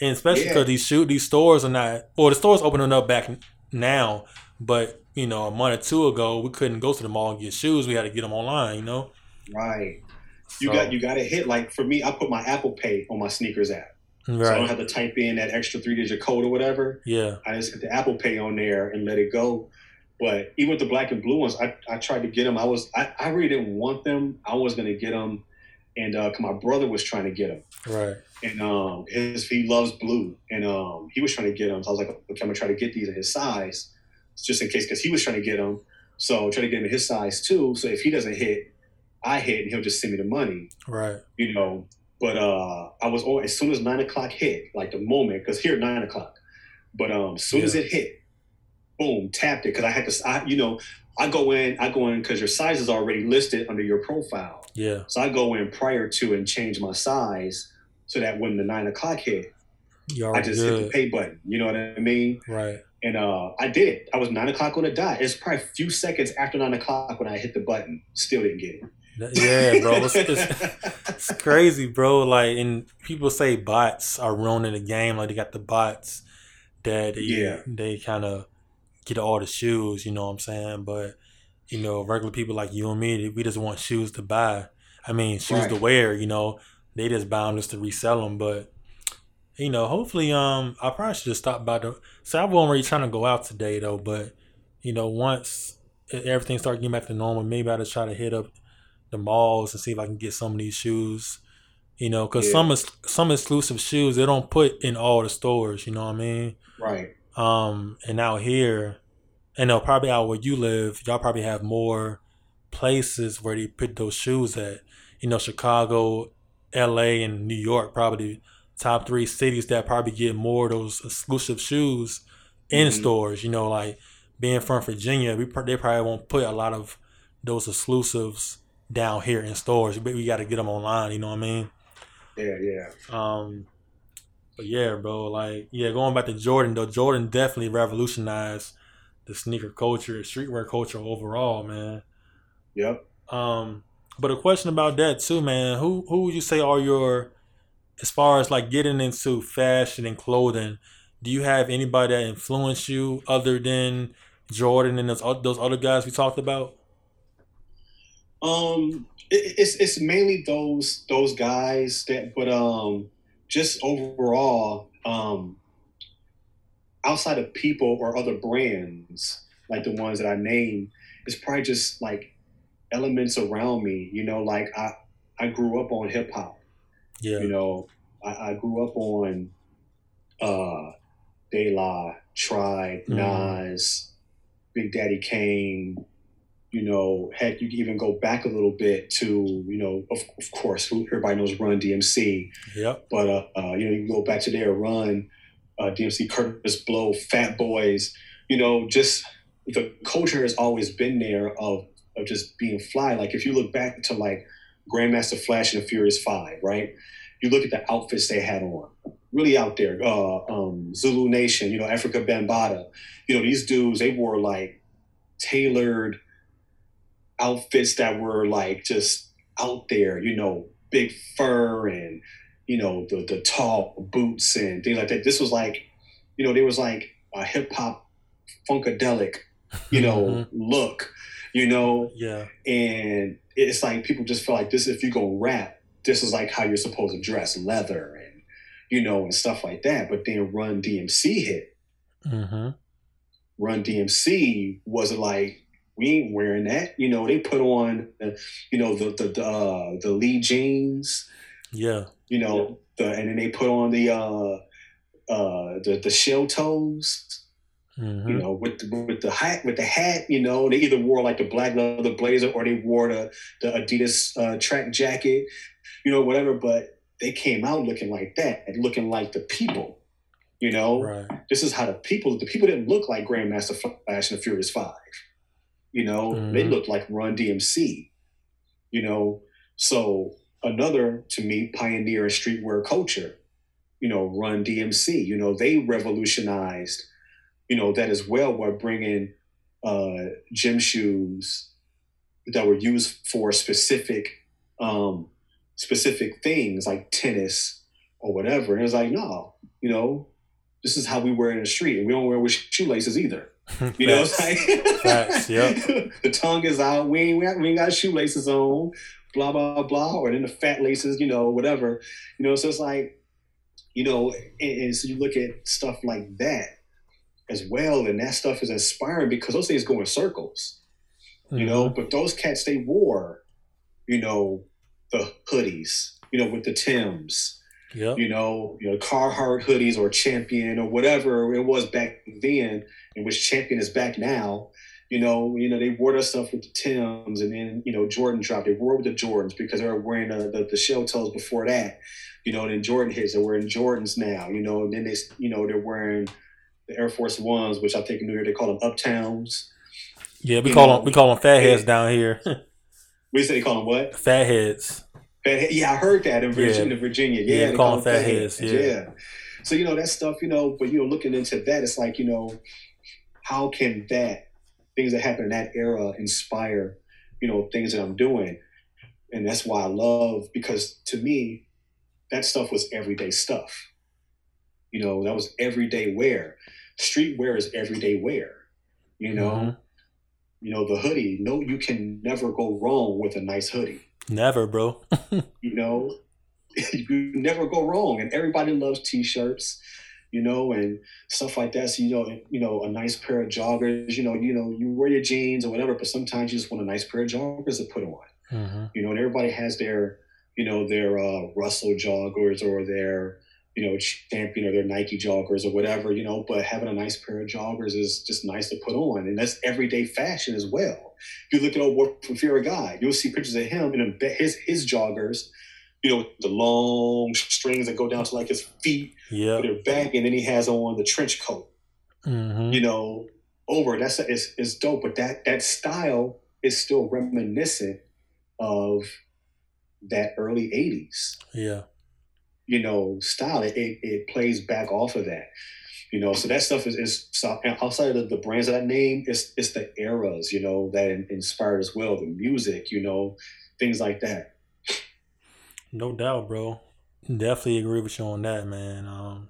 and especially because yeah. these shoe these stores are not, well, the stores opening up back now, but you know, a month or two ago, we couldn't go to the mall and get shoes. We had to get them online, you know. Right. You so, got you got to hit like for me. I put my Apple Pay on my sneakers app, right. so I don't have to type in that extra three digit code or whatever. Yeah. I just get the Apple Pay on there and let it go. But even with the black and blue ones, I, I tried to get them. I was I, I really didn't want them. I was gonna get them, and uh, my brother was trying to get them. Right. And um, his he loves blue, and um, he was trying to get them. So I was like, okay, I'm gonna try to get these in his size, just in case, because he was trying to get them. So try to get him in his size too. So if he doesn't hit, I hit, and he'll just send me the money. Right. You know. But uh, I was on as soon as nine o'clock hit, like the moment, because here nine o'clock. But um, as soon yeah. as it hit, boom, tapped it because I had to. I, you know, I go in, I go in because your size is already listed under your profile. Yeah. So I go in prior to and change my size so that when the nine o'clock hit, I just good. hit the pay button. You know what I mean? Right. And uh, I did it. I was nine o'clock on the dot. It's probably a few seconds after nine o'clock when I hit the button. Still didn't get it. Yeah, bro, it's, it's, it's, crazy, bro. Like, and people say bots are ruining the game. Like, they got the bots that they, yeah. they kind of get all the shoes, you know what I'm saying? But, you know, regular people like you and me, we just want shoes to buy. I mean, shoes right. to wear, you know. They just bound us to resell them. But, you know, hopefully, um, I probably should just stop by the. So I wasn't really trying to go out today, though. But, you know, once everything starts getting back to normal, maybe I'll just try to hit up the malls and see if I can get some of these shoes. You know, because yeah. some some exclusive shoes they don't put in all the stores. You know what I mean? Right. Um, and out here, and know probably out where you live, y'all probably have more places where they put those shoes at. you know, Chicago, L.A., and New York probably top three cities that probably get more of those exclusive shoes in mm-hmm. stores. You know, like being from Virginia, we they probably won't put a lot of those exclusives down here in stores. But we got to get them online. You know what I mean? Yeah, yeah. Um, but yeah, bro, like yeah, going back to Jordan though, Jordan definitely revolutionized the sneaker culture, streetwear culture overall, man. Yep. Um, but a question about that too, man. Who who would you say are your as far as like getting into fashion and clothing, do you have anybody that influenced you other than Jordan and those those other guys we talked about? Um, it, it's it's mainly those those guys that, but um, just overall, um, outside of people or other brands like the ones that I name, it's probably just like elements around me. You know, like I I grew up on hip hop. Yeah. You know, I, I grew up on uh De La, Tribe, mm. Nas, Big Daddy Kane, you know, heck, you can even go back a little bit to, you know, of, of course, everybody knows Run DMC. Yep. But, uh, uh, you know, you can go back to their Run, uh, DMC, Kurtis Blow, Fat Boys, you know, just the culture has always been there of, of just being fly. Like if you look back to like Grandmaster Flash and the Furious Five, right? You look at the outfits they had on, really out there. Uh, um, Zulu Nation, you know, Afrika Bambaataa, you know, these dudes, they wore like tailored outfits that were like just out there, you know, big fur and you know the the tall boots and things like that. This was like, you know, there was like a hip hop funkadelic, you know, mm-hmm. look, you know, yeah, and it's like people just feel like this. If you go rap, this is like how you're supposed to dress, leather and you know and stuff like that. But then Run DMC hit. Mm-hmm. Run DMC was like we ain't wearing that. You know, they put on, you know, the the the, uh, the Lee jeans. Yeah. You know, the and then they put on the uh uh the the shell toes. Mm-hmm. You know, with the, with the hat, with the hat, you know, they either wore like the black leather blazer or they wore the the Adidas uh, track jacket, you know, whatever. But they came out looking like that, looking like the people. You know, right. this is how the people. The people didn't look like Grandmaster Flash and the Furious Five. You know, mm-hmm. they look like Run DMC. You know, so another to me pioneer in streetwear culture. You know, Run DMC. You know, they revolutionized. You know that as well by bringing uh, gym shoes that were used for specific um, specific things like tennis or whatever. And it was like, no, you know, this is how we wear in the street, and we don't wear with shoelaces either. You know, it's like Facts, yep. the tongue is out. We ain't, we ain't got shoelaces on. Blah blah blah, or then the fat laces, you know, whatever. You know, so it's like, you know, and, and so you look at stuff like that as well, and that stuff is inspiring because those things go in circles. You mm-hmm. know, but those cats they wore, you know, the hoodies, you know, with the Tims, yeah. you know, you know, Carhartt hoodies or Champion or whatever it was back then, in which Champion is back now. You know, you know, they wore their stuff with the Tims, and then you know Jordan dropped. They wore with the Jordans because they were wearing the, the, the shell toes before that. You know, and then Jordan hits. They're wearing Jordans now. You know, and then they, you know, they're wearing the Air Force Ones, which I think in New York they call them Uptowns. Yeah, we you call know, them we call them fatheads down here. we say they call them what? Fatheads. Fathead. Yeah, I heard that in Virginia. Yeah. Virginia. Yeah, yeah call. Fat yeah. yeah. So you know that stuff. You know, but you know, looking into that, it's like you know, how can that things that happen in that era inspire, you know, things that I'm doing, and that's why I love because to me, that stuff was everyday stuff. You know, that was everyday wear. Street wear is everyday wear. You know, mm-hmm. you know the hoodie. No, you can never go wrong with a nice hoodie. Never, bro. you know, you never go wrong, and everybody loves t-shirts, you know, and stuff like that. So you know, you know, a nice pair of joggers. You know, you know, you wear your jeans or whatever, but sometimes you just want a nice pair of joggers to put on. Mm-hmm. You know, and everybody has their, you know, their uh, Russell joggers or their you know, champion or their Nike joggers or whatever, you know, but having a nice pair of joggers is just nice to put on. And that's everyday fashion as well. If you look at old boy from Fear of God, you'll see pictures of him in his his joggers, you know, the long strings that go down to like his feet, yeah, their back, and then he has on the trench coat. Mm-hmm. You know, over that's is is dope. But that that style is still reminiscent of that early '80s. Yeah you know, style. It, it, plays back off of that. You know, so that stuff is, is outside of the brands that I named, it's, it's the eras, you know, that inspired as well, the music, you know, things like that. No doubt, bro. Definitely agree with you on that, man. Um,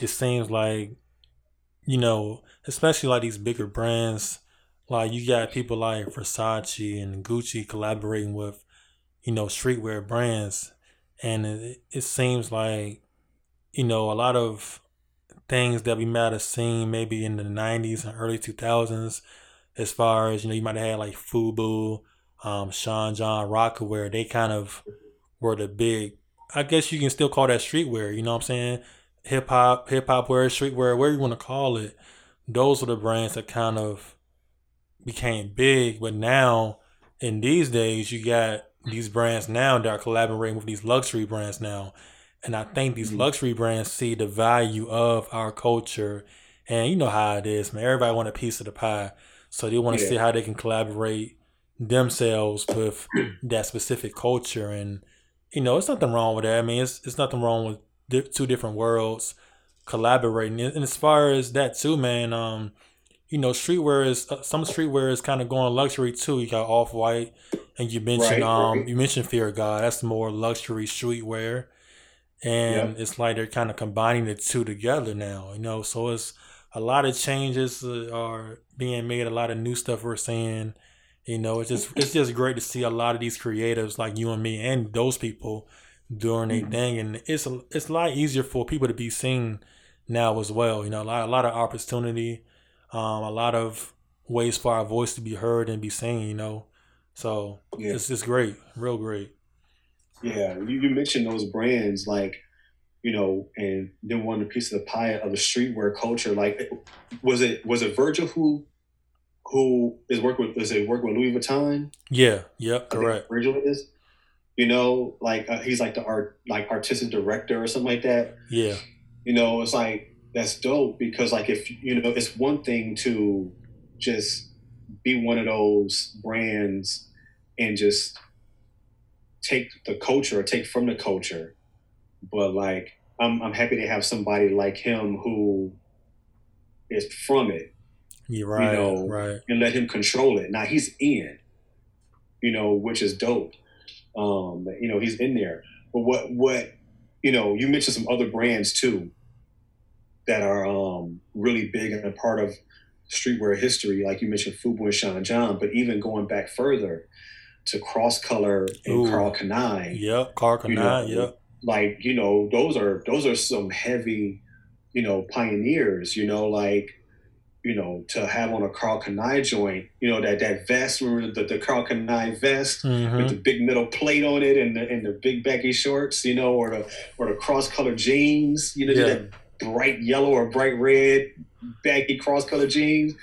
it seems like, you know, especially like these bigger brands, like you got people like Versace and Gucci collaborating with, you know, streetwear brands and it, it seems like you know a lot of things that we might have seen maybe in the 90s and early 2000s as far as you know you might have had like fubu um, sean john rocawear they kind of were the big i guess you can still call that streetwear you know what i'm saying? Hip-hop hip-hop wear streetwear whatever you want to call it. Those are the brands that kind of became big. But now in these days you got these brands now that are collaborating with these luxury brands now. And I think these mm-hmm. luxury brands see the value of our culture. And you know how it is, man. Everybody want a piece of the pie. So they want to yeah. see how they can collaborate themselves with that specific culture. And, you know, it's nothing wrong with that. I mean, it's, it's nothing wrong with di- two different worlds collaborating. And as far as that too, man, um, you know, streetwear is uh, some streetwear is kind of going luxury too. You got off white, and you mentioned right, um right. you mentioned Fear of God. That's more luxury streetwear, and yep. it's like they're kind of combining the two together now. You know, so it's a lot of changes uh, are being made. A lot of new stuff we're seeing. You know, it's just it's just great to see a lot of these creatives like you and me and those people doing their mm-hmm. thing, and it's a, it's a lot easier for people to be seen now as well. You know, a lot a lot of opportunity um, a lot of ways for our voice to be heard and be seen, you know. So yeah. it's just great, real great. Yeah, you, you mentioned those brands like, you know, and then one piece of the pie of the streetwear culture. Like, was it was it Virgil who who is working with is it working with Louis Vuitton? Yeah, yep, correct. Virgil is. You know, like uh, he's like the art like artistic director or something like that. Yeah. You know, it's like that's dope because like if you know it's one thing to just be one of those brands and just take the culture or take from the culture. But like i'm, I'm happy to have somebody like him who is from it yeah, right, you know right. and let him control it. Now he's in you know which is dope. Um you know he's in there. But what what you know you mentioned some other brands too that are um, really big and a part of streetwear history, like you mentioned Fubu and Sean John, but even going back further to Cross Color and Ooh. Karl Kani. Yep, Karl Kani, you know, yep. Like, you know, those are those are some heavy, you know, pioneers, you know, like, you know, to have on a Karl Kani joint, you know, that that vest, remember the, the Karl Kani vest mm-hmm. with the big metal plate on it and the and the big baggy shorts, you know, or the or the cross color jeans, you know, yeah. that bright yellow or bright red baggy cross color jeans.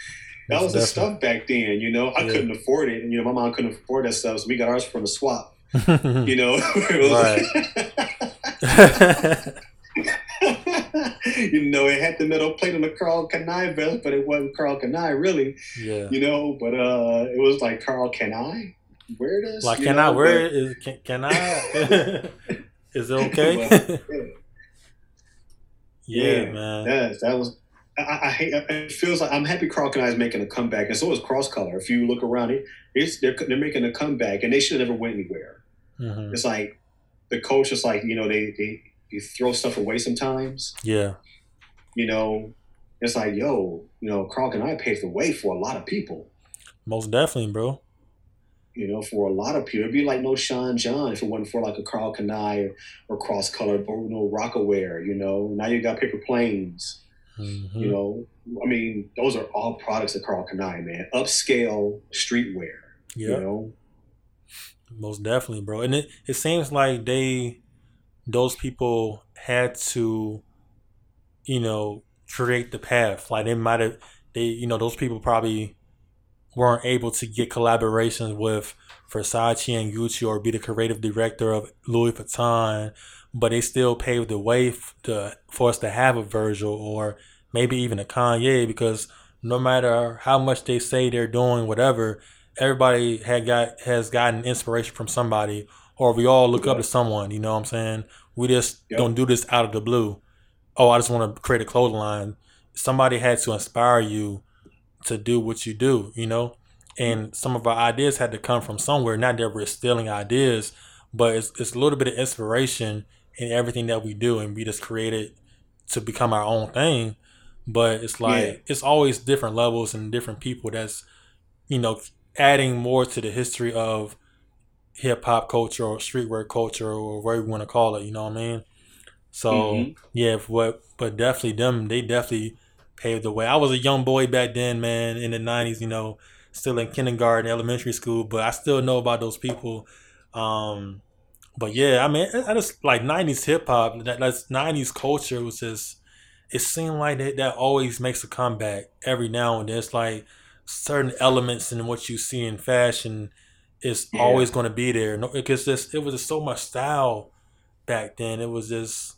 That was the stuff back then, you know. I yeah. couldn't afford it, and you know, my mom couldn't afford that stuff, so we got ours from the swap. you know, you know, it had the metal plate on the Karl Kani vest, but it wasn't Karl Kani really. Yeah. You know, but uh it was like Carl Can I wear this? Like, can know? I wear it? Is, can, can I? is it okay? Well, yeah. Yeah, yeah man. That, that was. I, I, hate. It feels like I'm happy Kani is making a comeback, and so is Cross Color. If you look around it, it's they're they're making a comeback, and they should have never went anywhere. Mm-hmm. It's like the coach is like you know they they, they throw stuff away sometimes. Yeah. You know, it's like yo, you know, Croc and I paved the way for a lot of people. Most definitely, bro you know, for a lot of people. It'd be like no Sean John if it wasn't for like a Karl Kani or, or cross Color, or you know, Rocawear, you know. Now you got paper planes. Mm-hmm. You know, I mean, those are all products of Karl Kani, man. Upscale streetwear. Yep. You know? Most definitely, bro. And it, it seems like they those people had to, you know, create the path. Like they might have, they you know, those people probably weren't able to get collaborations with Versace and Gucci or be the creative director of Louis Vuitton, but they still paved the way to, for us to have a Virgil or maybe even a Kanye because no matter how much they say they're doing whatever, everybody had got has gotten inspiration from somebody or we all look up to someone, you know what I'm saying? We just yep. don't do this out of the blue. Oh, I just want to create a clothing line. Somebody had to inspire you to do what you do, you know? And some of our ideas had to come from somewhere. Not that we're stealing ideas, but it's, it's a little bit of inspiration in everything that we do. And we just created to become our own thing. But it's like, yeah. it's always different levels and different people that's, you know, adding more to the history of hip hop culture or streetwear culture or whatever you want to call it. You know what I mean? So mm-hmm. yeah, what but definitely them they definitely paved the way. I was a young boy back then, man, in the nineties. You know, still in kindergarten, elementary school, but I still know about those people. Um, but yeah, I mean, I just like '90s hip hop. That that's '90s culture was just. It seemed like that that always makes a comeback every now and then. It's like certain elements in what you see in fashion is yeah. always going to be there. No, because just it was just so much style back then. It was just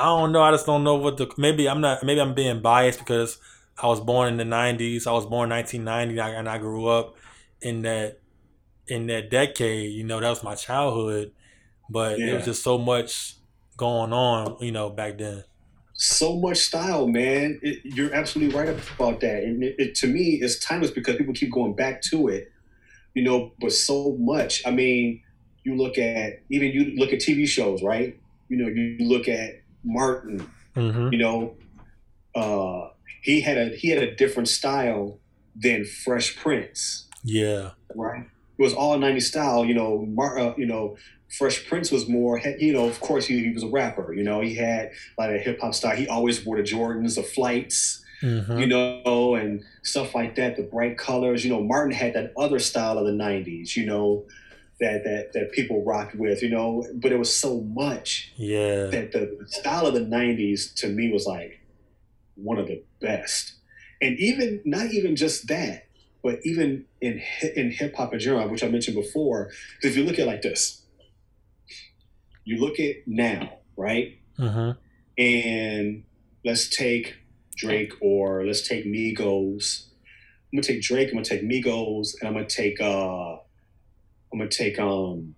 I don't know. I just don't know what the maybe I'm not maybe I'm being biased because I was born in the '90s. I was born 1990, and I grew up in that in that decade. You know, that was my childhood, but yeah. it was just so much going on. You know, back then. So much style, man. It, you're absolutely right about that, and it, it, to me, it's timeless because people keep going back to it. You know, but so much. I mean, you look at even you look at TV shows, right? You know, you look at Martin. Mm-hmm. You know, uh, he had a he had a different style than Fresh Prince. Yeah. Right. It was all '90s style. You know, Mar- uh, you know, Fresh Prince was more. You know, of course, he, he was a rapper. You know, he had like a hip hop style. He always wore the Jordans, the flights. Mm-hmm. You know, and stuff like that. The bright colors. You know, Martin had that other style of the '90s. You know, that that that people rocked with, you know. But it was so much. Yeah. That the style of the '90s to me was like one of the best, and even not even just that, but even in in hip hop in general, which I mentioned before. If you look at like this, you look at now, right? Mm-hmm. And let's take Drake or let's take Migos. I'm gonna take Drake. I'm gonna take Migos, and I'm gonna take uh I'm gonna take um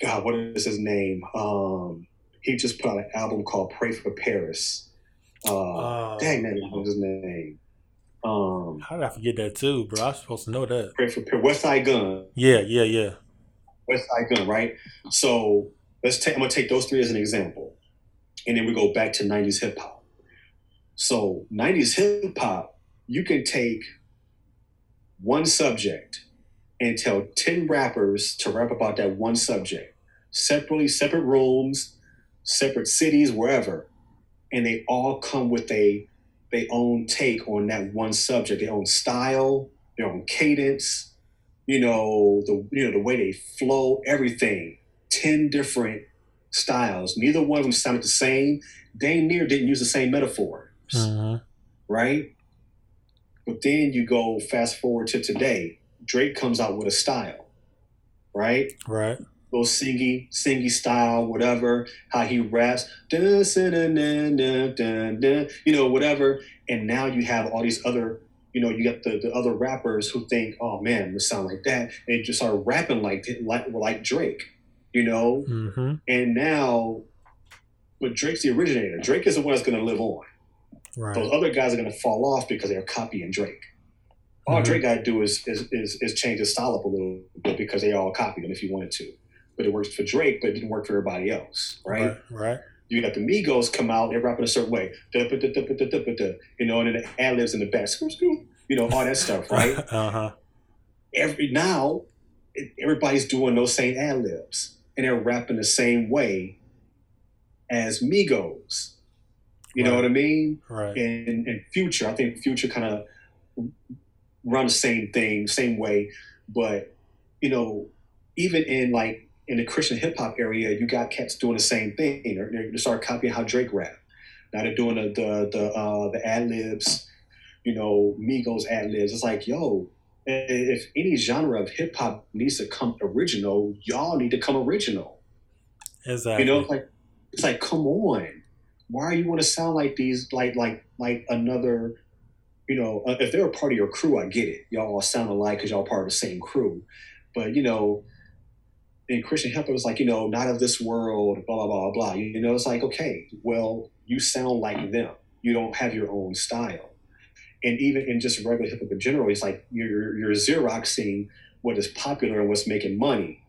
God, what is his name? Um he just put out an album called Pray for Paris. Uh uh, dang that was his name. Um How did I forget that too, bro? I was supposed to know that. Pray for Paris. Westside Gunn. Yeah, yeah, yeah. Westside Gunn, right? So let's take I'm gonna take those three as an example. And then we go back to 90s hip hop. So 90s hip hop, you can take one subject and tell 10 rappers to rap about that one subject separately, separate rooms, separate cities, wherever. And they all come with a their own take on that one subject, their own style, their own cadence, you know, the you know, the way they flow, everything. 10 different styles. Neither one of them sounded the same. Dame near didn't use the same metaphors. Mm-hmm. Right? But then you go fast forward to today Drake comes out with a style, right? Right. Little singy, singy style, whatever. How he raps, dun, dun, dun, you know, whatever. And now you have all these other, you know, you got the, the other rappers who think, oh man, it sound like that, and just start rapping like like like Drake, you know. Mm-hmm. And now, but Drake's the originator. Drake is the one that's going to live on. Right. Those other guys are going to fall off because they're copying Drake. All mm-hmm. Drake got to do is, is, is is change his style up a little bit because they all copied him if he wanted to. But it works for Drake, but it didn't work for everybody else, right? Right. right. You got the Migos come out, they're rapping a certain way, you know, and then the ad libs in the back, you know, all that stuff, right? uh-huh. Every now, everybody's doing those same ad libs, and they're rapping the same way as Migos. You right. know what I mean? Right. And, and Future, I think Future kind of run the same thing, same way. But you know, even in like in the Christian hip hop area, you got cats doing the same thing. They're, they start copying how Drake rap. Now they're doing the the the, uh, the ad libs, you know, Migos ad libs. It's like, yo, if any genre of hip hop needs to come original, y'all need to come original. Exactly. You know, it's like it's like, come on, why you want to sound like these, like like like another, you know, uh, if they're a part of your crew, I get it. Y'all all sound alike because y'all part of the same crew, but you know. In Christian hip hop, it's like you know, not of this world, blah blah blah blah. You know, it's like okay, well, you sound like them. You don't have your own style and even in just regular hip hop in general, it's like you're you're xeroxing what is popular and what's making money.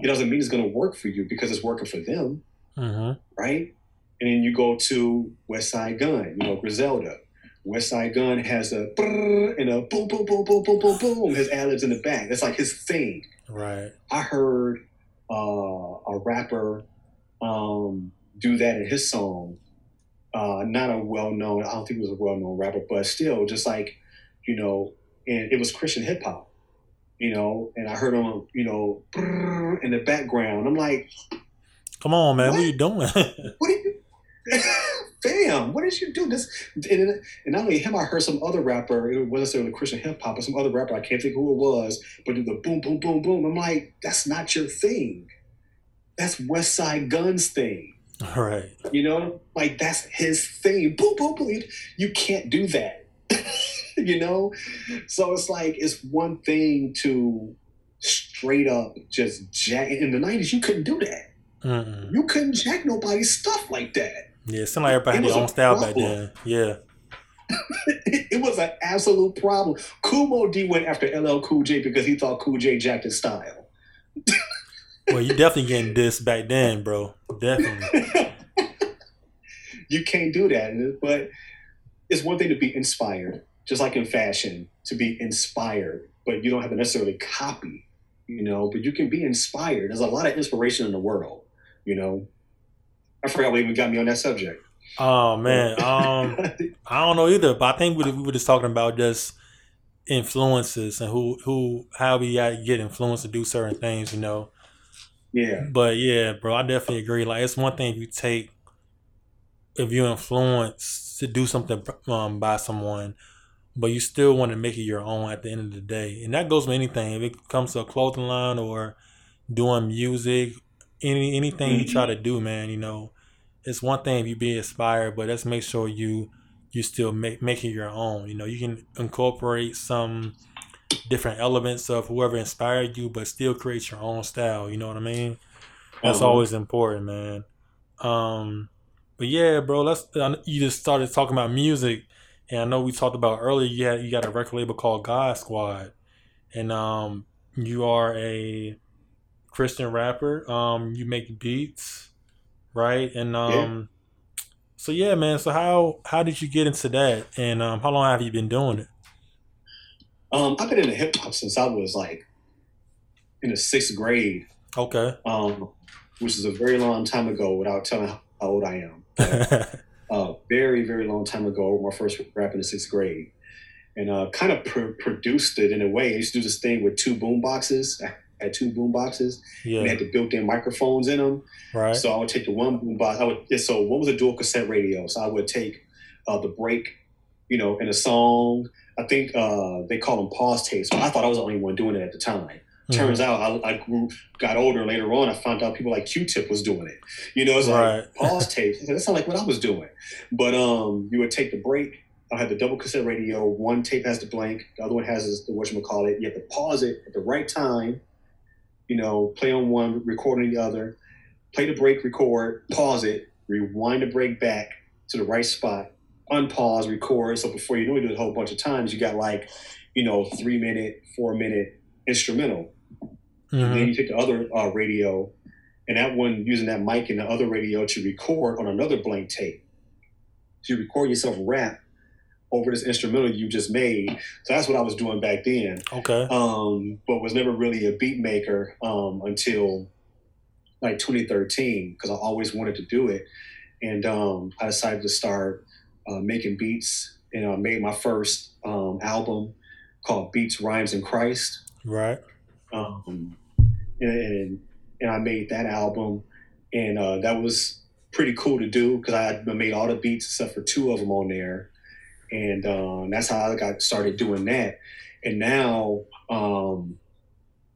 It doesn't mean it's going to work for you because it's working for them, mm-hmm. right? And then you go to Westside Gunn, you know Griselda. Westside Gunn has a and a boom, boom, boom, boom, boom, boom, boom. His ad-libs in the back. That's like his thing. Right. I heard uh, a rapper um, do that in his song uh, not a well known, I don't think he was a well known rapper, but still just like, you know, and it was Christian hip hop, you know, and I heard him, you know, in the background. I'm like, come on, man, what, what are you doing? what are you, fam? What did you do? This and, and not only him, I heard some other rapper. It wasn't necessarily Christian hip hop, but some other rapper. I can't think who it was, but the boom, boom, boom, boom. I'm like, that's not your thing. That's Westside Gunn's thing. Right. You know, like that's his thing. Boom, boom, boom. You can't do that. you know? So it's like it's one thing to straight up just jack in the 90s, you couldn't do that. You couldn't jack nobody's stuff like that. Yeah, it seemed like everybody had their own style back then. Yeah. it was an absolute problem. Kool Moe Dee went after LL Cool J because he thought Cool J jacked his style. well, you definitely getting this back then, bro. Definitely. you can't do that. But it's one thing to be inspired, just like in fashion, to be inspired, but you don't have to necessarily copy, you know, but you can be inspired. There's a lot of inspiration in the world, you know. I forgot what even got me on that subject. Oh man, um, I don't know either, but I think we, we were just talking about just influences and who who how we get influenced to do certain things, you know. Yeah. But yeah, bro, I definitely agree. Like it's one thing if you take if you influence to do something um, by someone, but you still want to make it your own at the end of the day. And that goes with anything. If it comes to a clothing line or doing music, any anything mm-hmm. you try to do, man, you know, it's one thing if you be inspired, but let's make sure you you still make make it your own. You know, you can incorporate some different elements of whoever inspired you, but still create your own style. You know what I mean? That's uh-huh. always important, man. Um, but yeah, bro, let's. You just started talking about music, and I know we talked about earlier. You had you got a record label called God Squad, and um, you are a Christian rapper. Um, you make beats, right? And um, yeah. so yeah, man. So how how did you get into that, and um, how long have you been doing it? Um, I've been in hip hop since I was like in the sixth grade. Okay. Um, which is a very long time ago without telling how old I am. A uh, very, very long time ago, my first rap in the sixth grade. And uh, kind of pr- produced it in a way. I used to do this thing with two boom boxes. Had two boom boxes. Yeah. And they had the built-in microphones in them. Right. So I would take the one boom box. I would. So one was a dual cassette radio. So I would take uh, the break, you know, in a song I think uh, they call them pause tapes. But I thought I was the only one doing it at the time. Mm-hmm. Turns out I, I, grew, got older later on. I found out people like Q-Tip was doing it. You know, it's right. like pause tapes. That's not like what I was doing. But um, you would take the break. I had the double cassette radio. One tape has the blank. The other one has the what you call it. You have to pause it at the right time. You know, play on one, record on the other. Play the break, record, pause it, rewind the break back to the right spot, unpause, record. So before you know it, do it a whole bunch of times. You got like, you know, three minute, four minute instrumental. Mm-hmm. And then mm-hmm. you take the other uh, radio, and that one using that mic and the other radio to record on another blank tape. So you record yourself rap over this instrumental you just made. So that's what I was doing back then. Okay. Um, but was never really a beat maker um, until like 2013 because I always wanted to do it. And um, I decided to start uh, making beats, and I made my first um, album called Beats, Rhymes, and Christ. Right. Um, and and I made that album, and uh, that was pretty cool to do because I made all the beats except for two of them on there, and um, that's how I got started doing that. And now, um,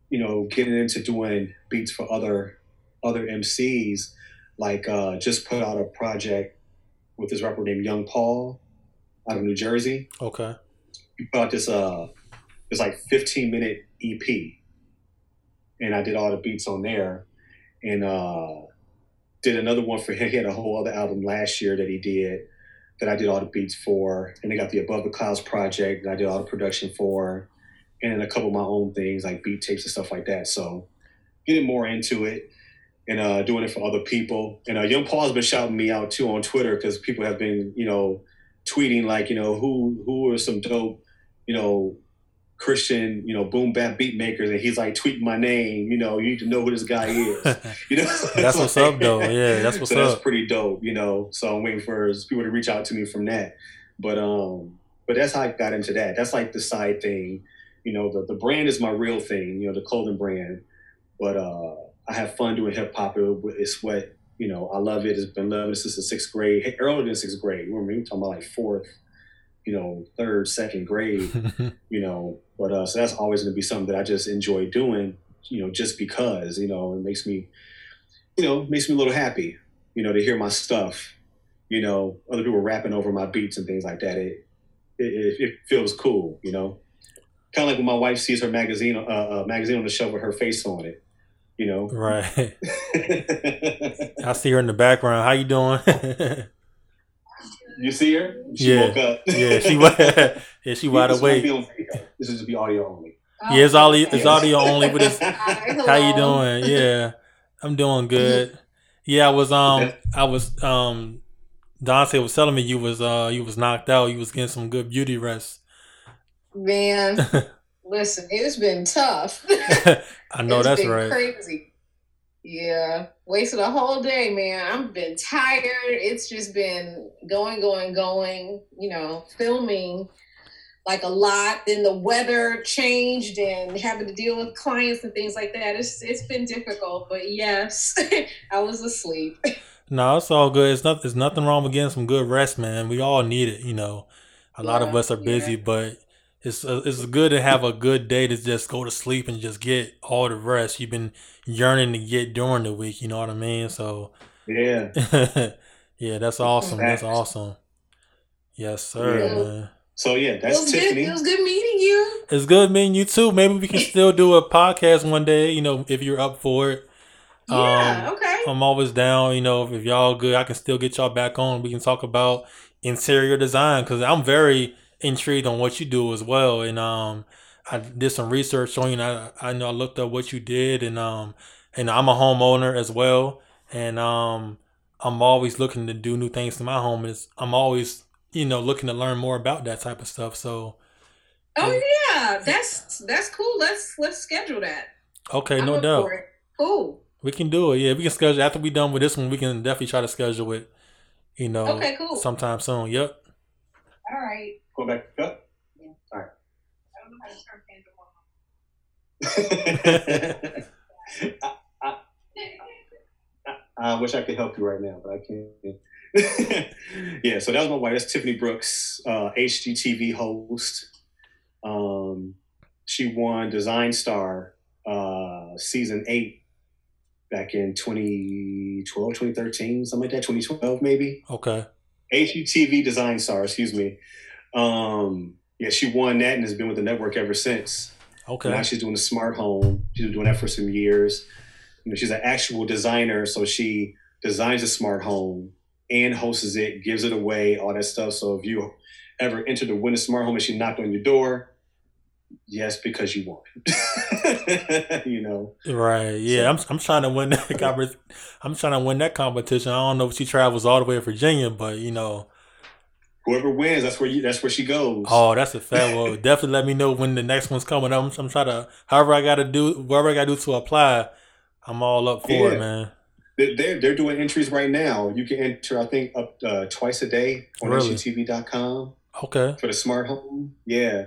you know, getting into doing beats for other other MCs, like uh, just put out a project with this rapper named Young Paul out of New Jersey. Okay. He put out this uh this like 15 minute EP. And I did all the beats on there. And uh did another one for him. He had a whole other album last year that he did that I did all the beats for. And they got the Above the Clouds project that I did all the production for. And then a couple of my own things like beat tapes and stuff like that. So getting more into it and uh, doing it for other people. And uh, Young Paul's been shouting me out too on Twitter because people have been, you know, tweeting like, you know, who who are some dope, you know, Christian, you know, boom bap beat makers, and he's like tweeting my name. You know, you need to know who this guy is. You know, that's what's up, though. Yeah, that's what's so up. That's pretty dope. You know, so I'm waiting for people to reach out to me from that. But um, but that's how I got into that. That's like the side thing. You know, the the brand is my real thing. You know, the clothing brand. But uh, I have fun doing hip hop. It's what you know. I love it. It's been loving it since the sixth grade. Earlier than sixth grade. We're talking about like fourth you know, third, second grade, you know. But uh, so that's always going to be something that I just enjoy doing, you know, just because, you know, it makes me, you know, makes me a little happy, you know, to hear my stuff, you know, other people rapping over my beats and things like that. It it, it feels cool, you know. Kind of like when my wife sees her magazine, uh, uh, magazine on the shelf with her face on it, you know. Right. I see her in the background. How you doing? You see her? She yeah. woke up. yeah, she yeah she wide this awake. This is to be audio only. Oh, yeah, it's audio. It's audio only. But it's how you doing? Yeah, I'm doing good. Yeah, I was um I was um Dante was telling me you was uh you was knocked out. You was getting some good beauty rest. Man, listen, it's been tough. I know it's that's been right. Crazy. Yeah, wasted a whole day, man. I've been tired. It's just been going, going, going. You know, filming like a lot. Then the weather changed and having to deal with clients and things like that. It's it's been difficult, but yes, I was asleep. No, it's all good. It's not. There's nothing wrong with getting some good rest, man. We all need it. You know, a lot of us are busy, yeah. but it's uh, it's good to have a good day to just go to sleep and just get all the rest you've been yearning to get during the week. You know what I mean? So, Yeah. yeah, that's awesome. That's awesome. Yes, sir, Yeah. man. So yeah, it that's was good. Tiffany. It was good meeting you. It's good meeting you too. Maybe we can still do a podcast one day. You know, if you're up for it. Yeah. Um, okay. I'm always down. You know, if y'all good, I can still get y'all back on. We can talk about interior design because I'm very intrigued on what you do as well. And um, I did some research on you. And I I know I looked up what you did, and um, and I'm a homeowner as well. And um, I'm always looking to do new things to my home. Is I'm always you know looking to learn more about that type of stuff. So Oh yeah, that's that's cool. Let's let's schedule that. okay, I'm no doubt. Cool. We can do it. Yeah, we can schedule after we're done with this one. We can definitely try to schedule it. You know, Okay, cool. sometime soon. Yep. All right. Go back up. I don't know how to turn Pandora I, I wish I could help you right now, but I can't. yeah, so that was my wife. That's Tiffany Brooks, uh, HGTV host. Um, she won Design Star uh, season eight back in 2012, 2013, something like that, 2012 maybe. Okay. HGTV Design Star, excuse me. Um, yeah, she won that and has been with the network ever since. Okay. Now she's doing a smart home. She's been doing that for some years. You know, she's an actual designer, so she designs a smart home and hosts it, gives it away, all that stuff. So if you ever enter to win a smart home and she knocked on your door, yes, because you won. you know. Right. Yeah. I'm. I'm trying to win that. I'm trying to win that competition. I don't know if she travels all the way to Virginia, but you know. Whoever wins, that's where you that's where she goes. Oh, that's a fair. Well, definitely let me know when the next one's coming. I'm. I'm trying to. However, I got to do. Whatever I got to do to apply. I'm all up for Yeah. it, man. They- They're, they're doing entries right now. You can enter, I think, up uh, twice a day on Really? HGTV.com Okay. for the smart home. Yeah.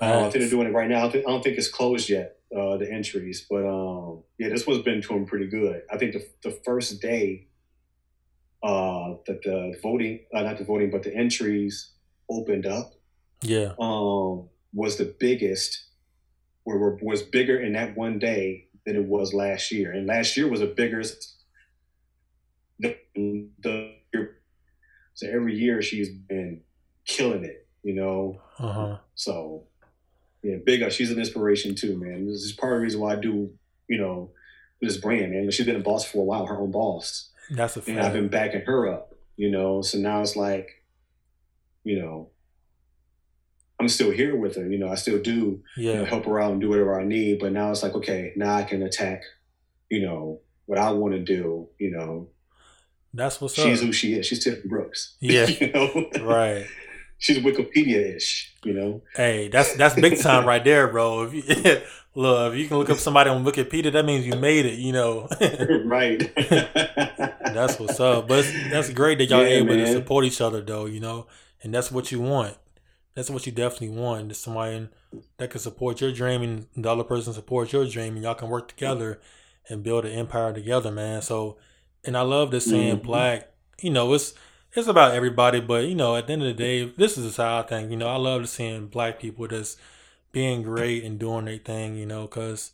Uh, I think they're doing it right now. I don't think, I don't think it's closed yet. uh, the entries. But um, yeah, this one's been to him pretty good. I think the the first day uh, that the voting, uh, not the voting, but the entries opened up, Yeah. um, was the biggest, or was bigger in that one day than it was last year. And last year was the biggest. The, the so every year she's been killing it, you know. Uh huh. So yeah, big up. She's an inspiration too, man. This is part of the reason why I do, you know, this brand, man. She's been a boss for a while, her own boss, That's a and I've been backing her up, you know. So now it's like, you know, I'm still here with her. You know, I still do you know, Yeah. help her out and do whatever I need. But now it's like, okay, now I can attack, you know, what I want to do. You know, That's what's up. she's who she is. She's Tiffany Brooks. Yeah. you know, Right. She's Wikipedia ish. You know, Hey, that's that's big time right there, bro. If you, look, if you can look up somebody on Wikipedia, that means you made it. You know. right? That's what's up. But it's, that's great that y'all Yeah, able to support each other, though. You know, and that's what you want. That's what you definitely want. Is somebody that can support your dream, and the other person supports your dream, and y'all can work together and build an empire together, man. So, and I love this saying, Mhm. black. You know, it's it's about everybody, but you know, at the end of the day, this is how I think. You know, I love seeing black people just being great and doing their thing. You know, because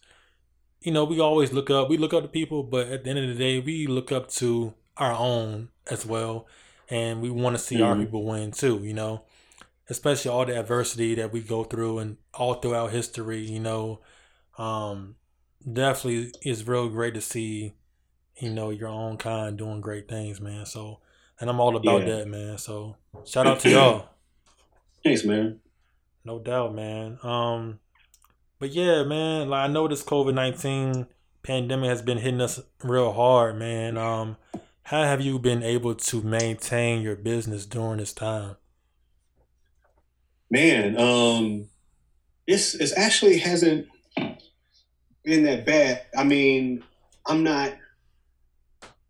you know, we always look up, we look up to people, but at the end of the day, we look up to our own as well. And we want to see our Mhm. people win too, you know, especially all the adversity that we go through and all throughout history, you know. Um, definitely is real great to see, you know, your own kind doing great things, man. So, and I'm all about Yeah. that, man. So, shout out to y'all. Thanks, man. No doubt, man. Um, but yeah, man, like I know this COVID nineteen pandemic has been hitting us real hard, man. Um, how have you been able to maintain your business during this time? Man, um, it's it's actually hasn't been that bad. I mean, I'm not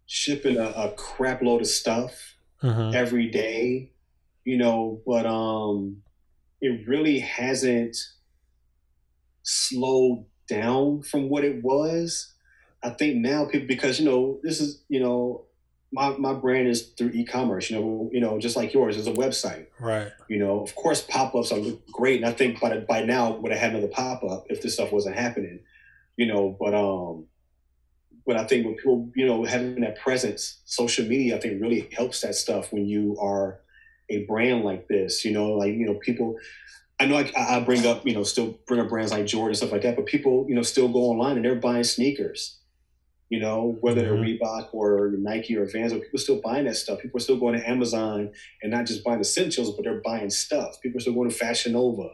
shipping a, a crap load of stuff Mm-hmm. every day, you know, but um, it really hasn't slowed down from what it was. I think now people because you know this is you know my my brand is through e-commerce. You know, you know, just like yours is a website. Right. You know, of course, pop-ups are great, and I think by by now would have had another pop-up if this stuff wasn't happening. You know, but um, but I think when people, you know, having that presence, social media, I think really helps that stuff when you are a brand like this. You know, like you know, people. I know I, I bring up, you know, still bring up brands like Jordan and stuff like that, but people, you know, still go online and they're buying sneakers. You know, whether they're mm-hmm. Reebok or Nike or Vans, or people still buying that stuff. People are still going to Amazon and not just buying essentials, but they're buying stuff. People are still going to Fashion Nova,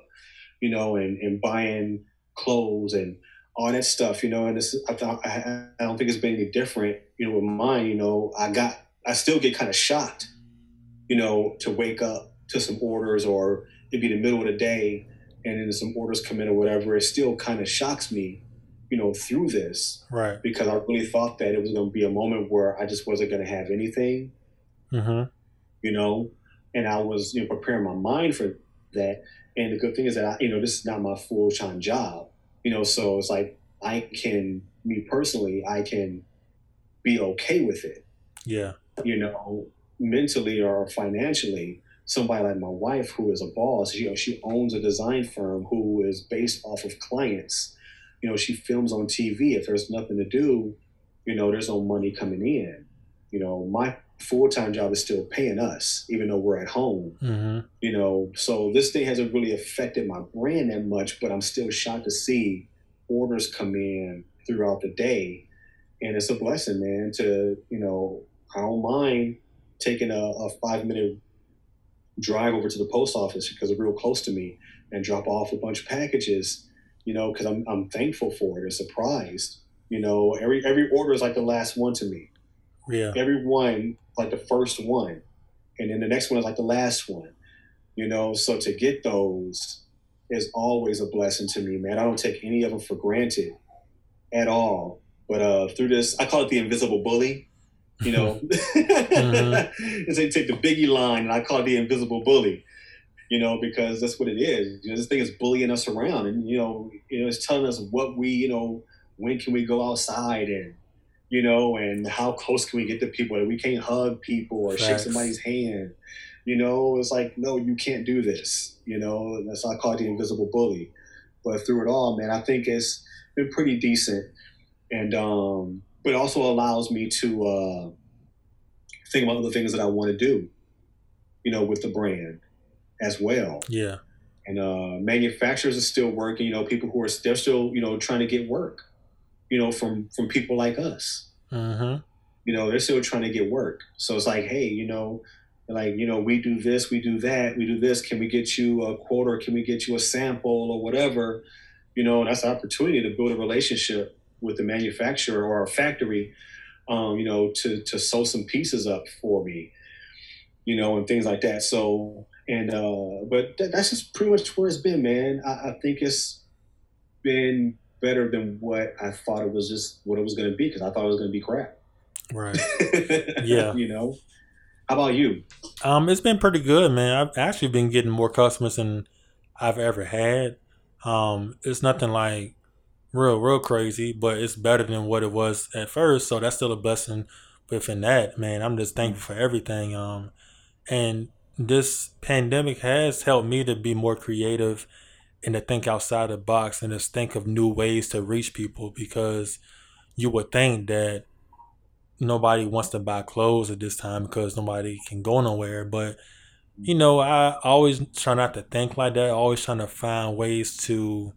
you know, and, and buying clothes and all that stuff, you know. And this, I, thought, I, I don't think it's been any different, you know, with mine. You know, I got, I still get kind of shocked, you know, to wake up to some orders or it'd be the middle of the day and then some orders come in or whatever. It still kind of shocks me, you know, through this Right. because I really thought that it was going to be a moment where I just wasn't going to have anything, Mm-hmm. you know, and I was, you know, preparing my mind for that. And the good thing is that I, you know, this is not my full time job, you know, so it's like I can, me personally, I can be okay with it, Yeah. you know, mentally or financially. Somebody like my wife, who is a boss, you know, she owns a design firm who is based off of clients. You know, she films on TV. If there's nothing to do, you know, there's no money coming in. You know, my full time job is still paying us, even though we're at home. Mm-hmm. You know, so this thing hasn't really affected my brand that much, but I'm still shocked to see orders come in throughout the day. And it's a blessing, man, to, you know, I don't mind taking a, a five minute drive over to the post office because it's real close to me and drop off a bunch of packages, you know, because I'm, I'm thankful for it and surprised. You know, every every order is like the last one to me Yeah. every one like the first one and then the next one is like the last one you know so to get those is always a blessing to me man i don't take any of them for granted at all but uh through this i call it the invisible bully you know Mhm. and they take the biggie line and i call it the invisible bully you know, because that's what it is. You know, this thing is bullying us around, and you know, you know, it's telling us what we, you know, when can we go outside and you know, and how close can we get to people? We can't hug people or Facts. shake somebody's hand. You know, it's like, no, you can't do this. You know, that's why I call it the invisible bully. But through it all, man, I think it's been pretty decent, and um, but also allows me to uh, think about other things that I want to do. You know, with the brand as well. Yeah. And uh, manufacturers are still working. You know, people who are they're still you know trying to get work you know, from from people like us. Mm-hmm. You know, they're still trying to get work. So it's like, hey, you know, like you know, we do this, we do that, we do this. Can we get you a quote or can we get you a sample or whatever? You know, that's an opportunity to build a relationship with the manufacturer or a factory. Um, you know, to to sew some pieces up for me. You know, and things like that. So and uh, but th- that's just pretty much where it's been, man. I, I think it's been better than what I thought it was just what it was going to be because I thought it was going to be crap. Right. yeah. You know. How about you? Um, it's been pretty good, man. I've actually been getting more customers than I've ever had. Um, it's nothing like real, real crazy, but it's better than what it was at first. So that's still a blessing within that, man. I'm just thankful for everything. Um, and this pandemic has helped me to be more creative and to think outside the box and to think of new ways to reach people because you would think that nobody wants to buy clothes at this time because nobody can go nowhere. But you know, I always try not to think like that. Always trying to find ways to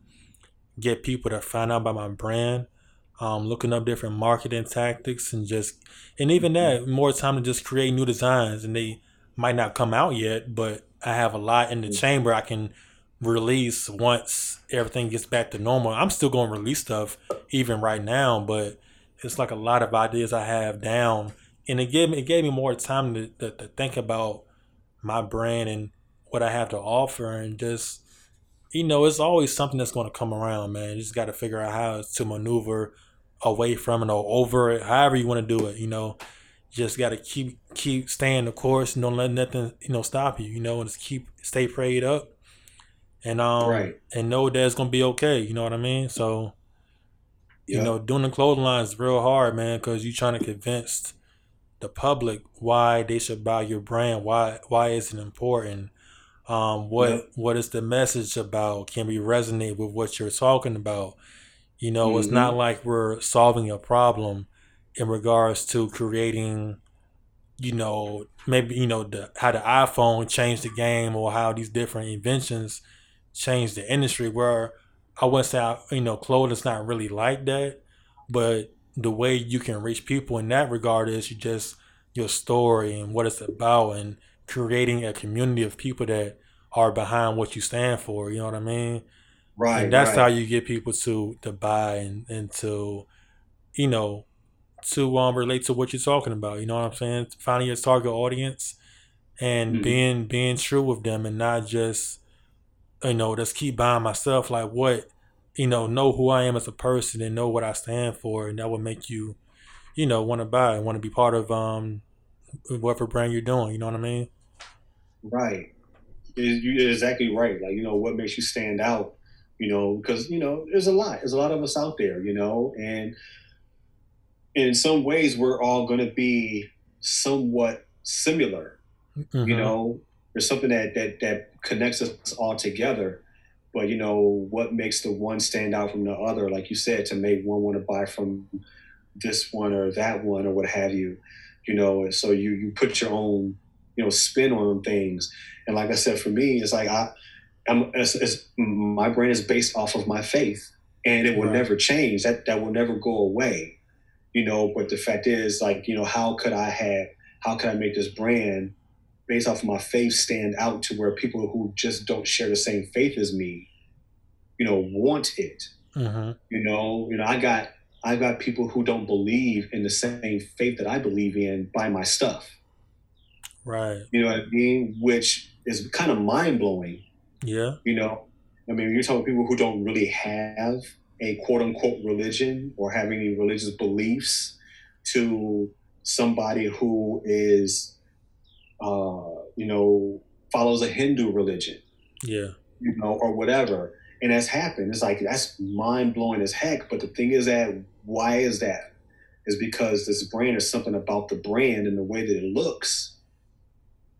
get people to find out about my brand. Um, looking up different marketing tactics and just and even that more time to just create new designs and they might not come out yet, but I have a lot in the chamber I can release once everything gets back to normal. I'm still going to release stuff even right now, but it's like a lot of ideas I have down, and it gave me it gave me more time to, to, to think about my brand and what I have to offer, and just you know, it's always something that's going to come around, man. You just got to figure out how to maneuver away from it or over it, however you want to do it. You know, just got to keep keep staying the course and don't let nothing you know stop you. You know, and just keep stay prayed up and um right. and know that it's gonna be okay. You know what I mean? So you know, doing the clothing line is real hard, man, because you're trying to convince the public why they should buy your brand. Why why is it important? Um, what what is the message about? Can we resonate with what you're talking about? You know, mm-hmm. it's not like we're solving a problem in regards to creating, you know, maybe you know the how the iPhone changed the game or how these different inventions changed the industry where I wouldn't say, I, you know, clothing's not really like that, but the way you can reach people in that regard is you just your story and what it's about and creating a community of people that are behind what you stand for. You know what I mean? Right. And that's right. how you get people to to buy and, and to, you know, to um relate to what you're talking about. You know what I'm saying? Finding your target audience and mm-hmm. being being true with them and not just you know, just keep buying myself. Like what, you know, know who I am as a person and know what I stand for, and that will make you, you know, want to buy and want to be part of um whatever brand you're doing. You know what I mean? Right. You're exactly right. Like you know, what makes you stand out? You know, because you know, there's a lot. There's a lot of us out there. You know, and in some ways, we're all going to be somewhat similar. Mm-hmm. You know, there's something that that that connects us all together. But you know what makes the one stand out from the other, like you said, to make one want to buy from this one or that one or what have you. You know, so you you put your own you know spin on things. And like I said, for me, it's like I, I'm it's, it's, my brain is based off of my faith, and it will right. never change. That that will never go away. You know, but the fact is, like you know, how could I have how could I make this brand based off of my faith stand out to where people who just don't share the same faith as me, you know, want it. Mm-hmm. You know, you know, I got I got people who don't believe in the same faith that I believe in buy my stuff. Right. You know what I mean? Which is kind of mind blowing. Yeah. You know, I mean, you're talking people who don't really have a quote unquote religion or have any religious beliefs to somebody who is uh, you know, follows a Hindu religion. Yeah. You know, or whatever. And that's happened. It's like that's mind blowing as heck. But the thing is that why is that? Is because this brand is something about the brand and the way that it looks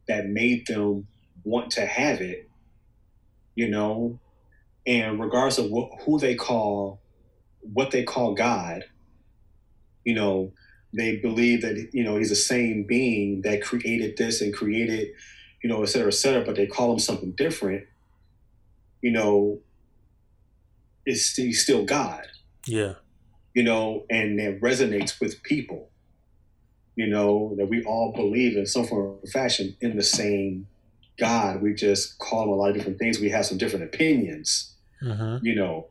that made them want to have it, you know, and regardless of what, who they call, what they call God, you know, they believe that you know he's the same being that created this and created, you know, et cetera, et cetera. But they call him something different. You know, it's he's still God. Yeah. You know, and that resonates with people. You know that we all believe in some form of fashion in the same God. We just call him a lot of different things. We have some different opinions. Mm-hmm. You know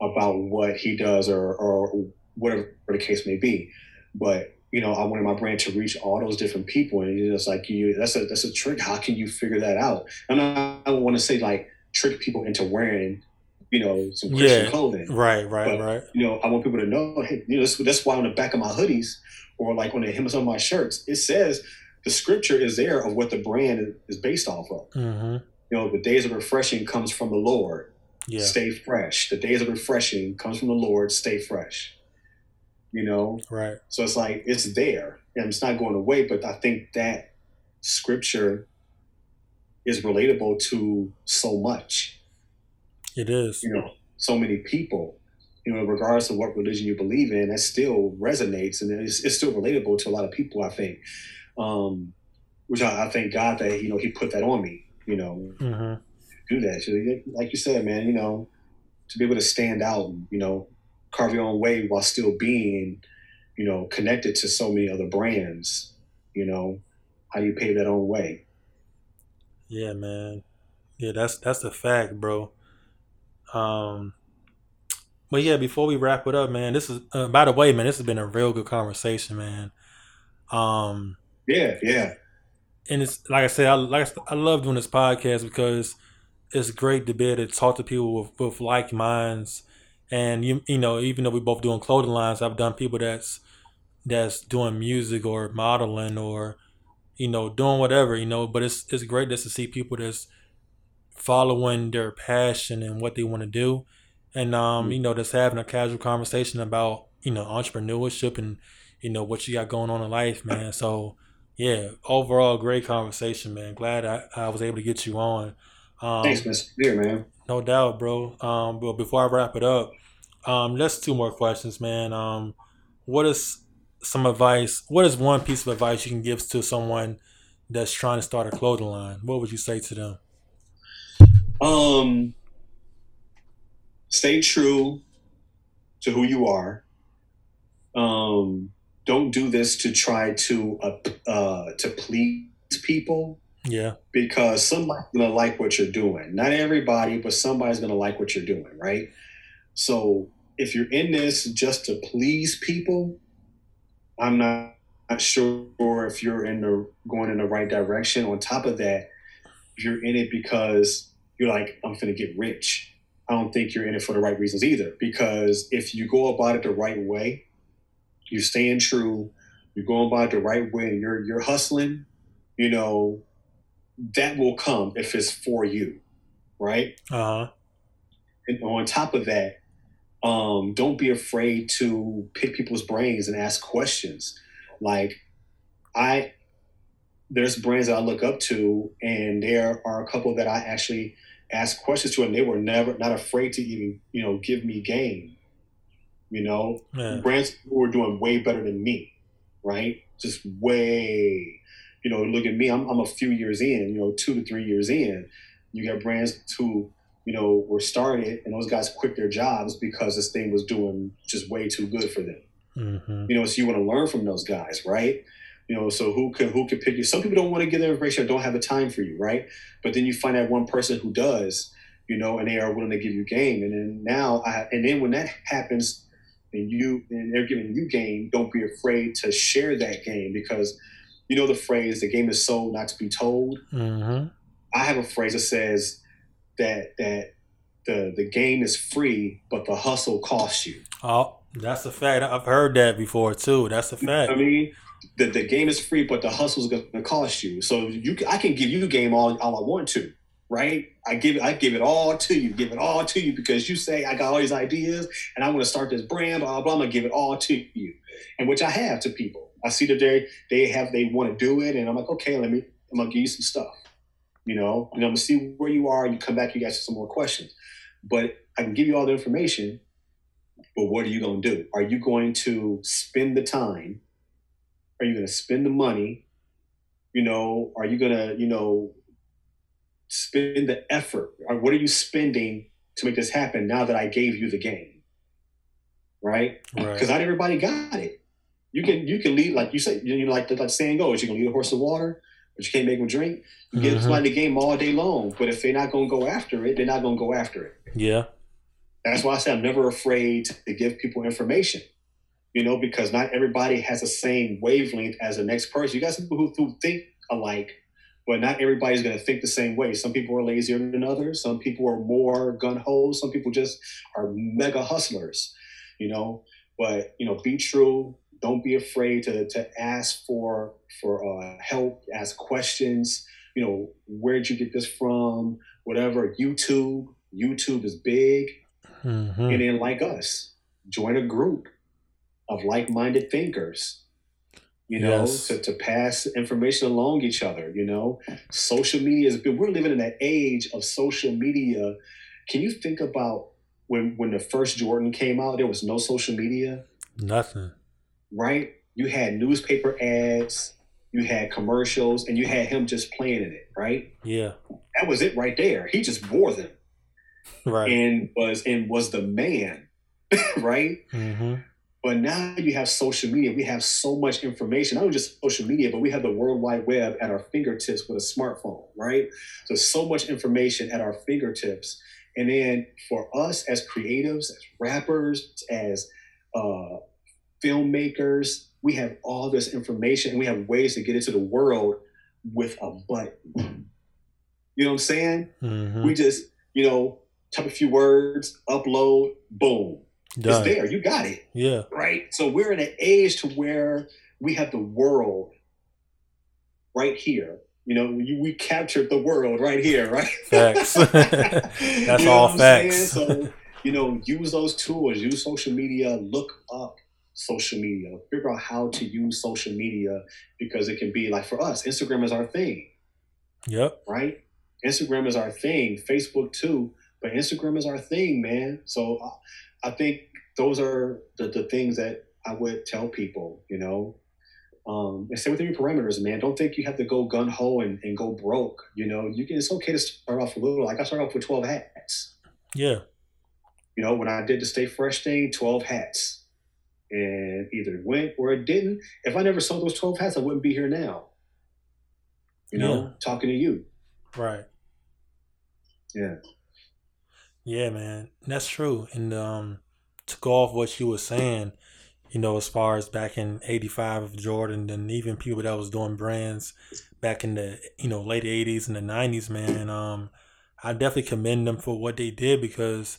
about what he does or or whatever the case may be. But you know, I wanted my brand to reach all those different people, and it's just like you. That's a that's a trick. How can you figure that out? And I, I don't want to say like trick people into wearing, you know, some Christian Yeah. clothing. Right, right, But- right. You know, I want people to know. Hey, you know, that's, that's why on the back of my hoodies or like on the hems of my shirts, it says the scripture is there of what the brand is based off of. Mm-hmm. You know, the days of refreshing comes from the Lord. Yeah. Stay fresh. The days of refreshing comes from the Lord. Stay fresh. You know, Right. so it's like it's there and it's not going away. But I think that scripture is relatable to so much. It is. You know, so many people. You know, regardless of what religion you believe in, that still resonates and it's, it's still relatable to a lot of people. I think, um, which I, I thank God that you know He put that on me. You know, Mm-hmm. do that. So, like you said, man, you know, to be able to stand out, and, you know, carve your own way while still being, you know, connected to so many other brands. You know, how do you pave that own way? Yeah, man. Yeah, that's that's the fact, bro. Um, but yeah, before we wrap it up, man, this is uh, by the way, man, this has been a real good conversation, man. Um, Yeah, yeah, and it's like I said, I like I love doing this podcast because it's great to be able to talk to people with, with like minds, and you you know even though we both doing clothing lines, I've done people that's that's doing music or modeling or you know doing whatever you know, but it's it's great just to see people that's following their passion and what they want to do, and um you know just having a casual conversation about you know entrepreneurship and you know what you got going on in life, man. So yeah, overall great conversation, man. Glad I, I was able to get you on. Um, thanks, Mr. Beer, man. No doubt, bro. Um, but before I wrap it up, um, just two more questions, man. Um, what is some advice? What is one piece of advice you can give to someone that's trying to start a clothing line? What would you say to them? Um, stay true to who you are. Um, don't do this to try to uh, uh, to please people. Yeah, because somebody's gonna like what you're doing. Not everybody, but somebody's gonna like what you're doing, right? So if you're in this just to please people, I'm not, not sure if you're in the going in the right direction. On top of that, you're in it because you're like, I'm gonna get rich. I don't think you're in it for the right reasons either. Because if you go about it the right way, you're staying true, you're going about it the right way, and you're you're hustling, you know, that will come if it's for you, right? uh huh, And on top of that, um, don't be afraid to pick people's brains and ask questions. Like, I, there's brands that I look up to, and there are a couple that I actually ask questions to, and they were never not afraid to even, you know, give me game. You know, yeah, brands who are doing way better than me, right? Just way, you know, look at me. I'm, I'm a few years in, you know, two to three years in. You got brands who, you know, were started and those guys quit their jobs because this thing was doing just way too good for them. mm-hmm. You know, so you want to learn from those guys, right? You know, so who can who can pick you? Some people don't want to give their information or don't have the time for you, right? But then you find that one person who does, you know, and they are willing to give you game. And then now, I, and then when that happens, and you and they're giving you game, don't be afraid to share that game because you know the phrase "the game is sold, not to be told." Mm-hmm. I have a phrase that says that that the the game is free, but the hustle costs you. Oh, that's a fact. I've heard that before too. That's a fact. I mean, the, the game is free, but the hustle's going to cost you. So you, I can give you the game all, all I want to, right? I give I give it all to you, give it all to you because you say I got all these ideas and I want to start this brand, blah blah. I'm gonna give it all to you, and which I have to people. I see that they they have they want to do it, and I'm like, okay, let me I'm gonna give you some stuff, you know, and I'm gonna see where you are, and you come back, you guys some more questions, but I can give you all the information, but what are you gonna do? Are you going to spend the time? Are you gonna spend the money? You know, are you gonna you know spend the effort? Or what are you spending to make this happen now that I gave you the game? Right? Because Right. not everybody got it. You can you can lead like you say, you know, like the like saying goes, you can lead a horse to water, but you can't make them drink. You Mhm. somebody the game all day long, but if they're not gonna go after it, they're not gonna go after it. Yeah. That's why I say I'm never afraid to give people information. You know, because not everybody has the same wavelength as the next person. You got some people who, who think alike, but not everybody's going to think the same way. Some people are lazier than others. Some people are more gun ho. Some people just are mega hustlers. You know, but you know, be true. Don't be afraid to to ask for for uh, help. Ask questions. You know, where'd you get this from? Whatever. YouTube. YouTube is big hmm and then like us join a group of like-minded thinkers you know Yes. to, to pass information along each other you know social media is we're living in an age of social media can you think about when when the first jordan came out there was no social media Nothing. Right you had newspaper ads you had commercials and you had him just playing in it right Yeah. that was it right there he just wore them Right. and was and was the man right hmm But now you have social media. We have so much information, not just social media, but we have the World Wide Web at our fingertips with a smartphone, right? So, so much information at our fingertips. And then for us as creatives, as rappers, as uh, filmmakers, we have all this information and we have ways to get into the world with a button. You know what I'm saying? hmm We just, you know, type a few words, upload, boom. Done. It's there. You got it Yeah. right? So we're in an age to where we have the world right here. You know, we, we captured the world right here, right? Facts. That's That's all facts. So, you know, use those tools, use social media, look up social media, figure out how to use social media because it can be like for us, Instagram is our thing, Yep. right? Instagram is our thing, Facebook too, but Instagram is our thing, man. So I, I think those are the, the things that I would tell people, you know. Um, and stay within your parameters, man. Don't think you have to go gun ho and, and go broke. You know, you can. It's okay to start off a little. Like I started off with twelve hats. Yeah. You know, when I did the Stay Fresh thing, twelve hats, and either it went or it didn't. If I never sold those twelve hats, I wouldn't be here now. You know, Yeah. talking to you. Right. Yeah. Yeah, man, that's true. And um, to go off what you were saying, you know, as far as back in '85 of Jordan, and even people that was doing brands back in the you know late '80s and the '90s, man, um, I definitely commend them for what they did because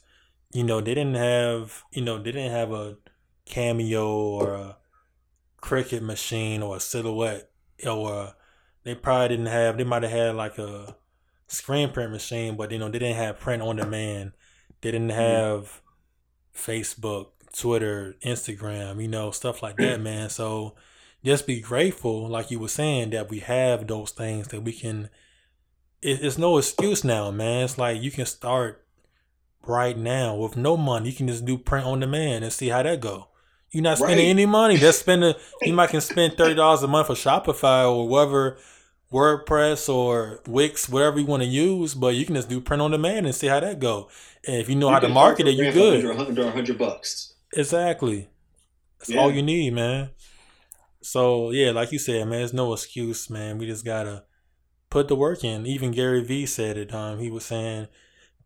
you know they didn't have you know they didn't have a cameo or a Cricut machine or a silhouette or they probably didn't have they might have had like a screen print machine, but you know they didn't have print on demand. They didn't hmm. have Facebook, Twitter, Instagram, you know, stuff like that, man. So just be grateful, like you were saying, that we have those things that we can. It, it's no excuse now, man. It's like you can start right now with no money. You can just do print on demand and see how that go. You're not spending Right. any money. Just spend a, you might can spend thirty dollars a month for Shopify or whatever WordPress or Wix, whatever you want to use, but you can just do print on demand and see how that go. And if you know how to market it, you Under good. 100, under 100 bucks. Exactly. That's Yeah. all you need, man. So yeah, like you said, man, there's no excuse, man. We just gotta put the work in. Even Gary Vee said it. Um, he was saying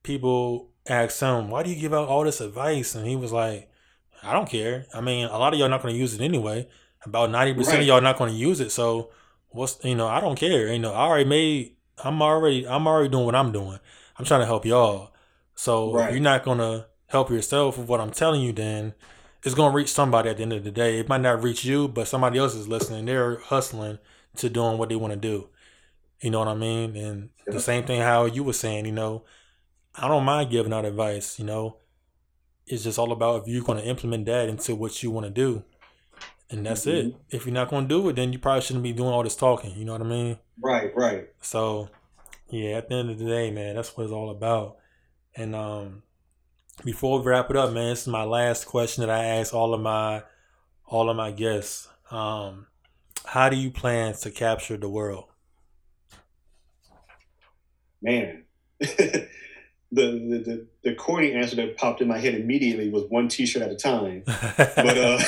people ask him, "Why do you give out all this advice?" And he was like, "I don't care. I mean, a lot of y'all not gonna use it anyway. About ninety percent Right. of y'all not gonna use it. So what's you know, I don't care. You know, I already made. I'm already. I'm already doing what I'm doing. I'm trying to help y'all. So if Right. you're not gonna help yourself with what I'm telling you, then it's gonna reach somebody at the end of the day. It might not reach you, but somebody else is listening. They're hustling to doing what they want to do. You know what I mean? And the same thing how you were saying, you know, I don't mind giving out advice, you know. It's just all about if you're going to implement that into what you want to do. And that's mm-hmm. it. If you're not going to do it, then you probably shouldn't be doing all this talking. You know what I mean? Right, right. So, yeah, at the end of the day, man, that's what it's all about. And um, before we wrap it up, man, this is my last question that I ask all of my all of my guests. Um, how do you plan to capture the world? Man, the, the, the the corny answer that popped in my head immediately was one T-shirt at a time. but uh,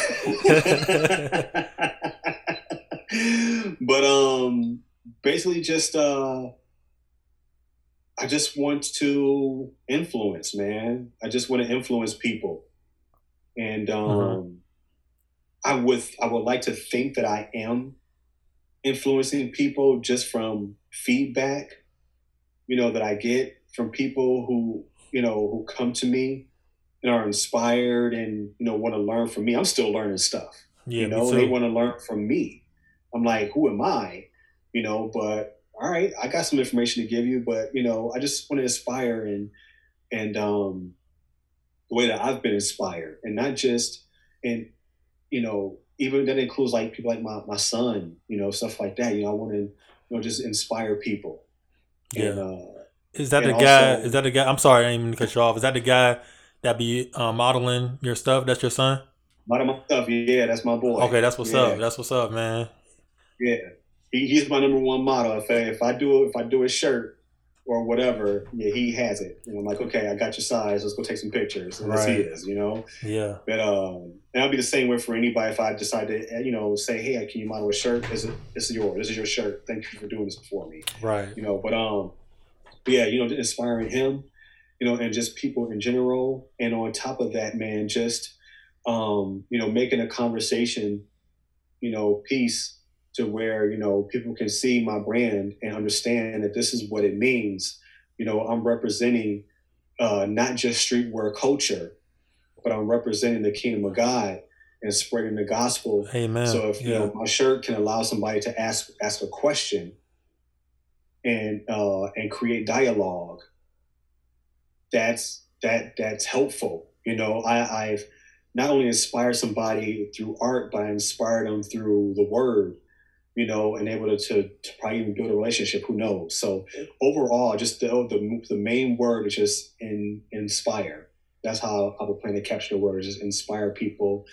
but um, basically just uh, I just want to influence, man. I just want to influence people, and um, mm-hmm. I would I would like to think that I am influencing people just from feedback, you know, that I get from people who you know who come to me and are inspired and you know want to learn from me. I'm still learning stuff. Yeah, you know, they want to learn from me. I'm like, who am I? You know, but all right, I got some information to give you, but you know, I just want to inspire and and um, the way that I've been inspired, and not just and you know, even that includes like people like my my son, you know, stuff like that. You know, I want to you know just inspire people. Yeah. And, uh, is that the guy? Also, is that the guy? I'm sorry, I didn't even cut you off. Is that the guy that be uh, modeling your stuff? That's your son. Model my stuff. Yeah, that's my boy. Okay, that's what's yeah. up. That's what's up, man. Yeah he, he's my number one model. If I, if I do if I do a shirt or whatever, yeah, he has it. And I'm like, okay, I got your size. Let's go take some pictures. And right. he is, you know. Yeah. But um, and I'll be the same way for anybody if I decide to, uh, you know, say, hey, can you model a shirt? This is this is yours. This is your shirt. Thank you for doing this for me. Right. You know, but um, but yeah, you know, inspiring him, you know, and just people in general, and on top of that, man, just um, you know, making a conversation, you know, piece to where you know people can see my brand and understand that this is what it means. You know, I'm representing uh, not just streetwear culture, but I'm representing the kingdom of God and spreading the gospel. Amen. So if you know my shirt can allow somebody to ask ask a question and uh, and create dialogue, that's that that's helpful. You know, I, I've not only inspired somebody through art, but I inspired them through the word you know, and able to, to, to, probably even build a relationship. Who knows? So overall, just the the, the main word is just in, inspire. That's how I would plan to capture the word is just inspire people.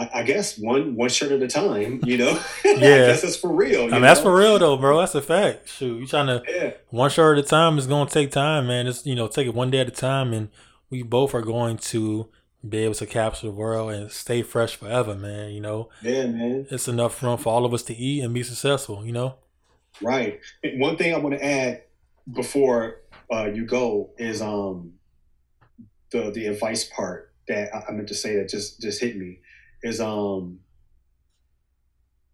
I, I, guess one one shirt at a time. You know, yeah, I guess that's for real. I mean, that's for real though, bro. That's a fact. Shoot, you trying to yeah. one shirt at a time is going to take time, man. It's you know take it one day at a time, and we both are going to be able to capture the world and stay fresh forever, man. You know, yeah, man. It's enough room for all of us to eat and be successful. You know, right. One thing I want to add before uh, you go is um the the advice part that I meant to say that just just hit me is um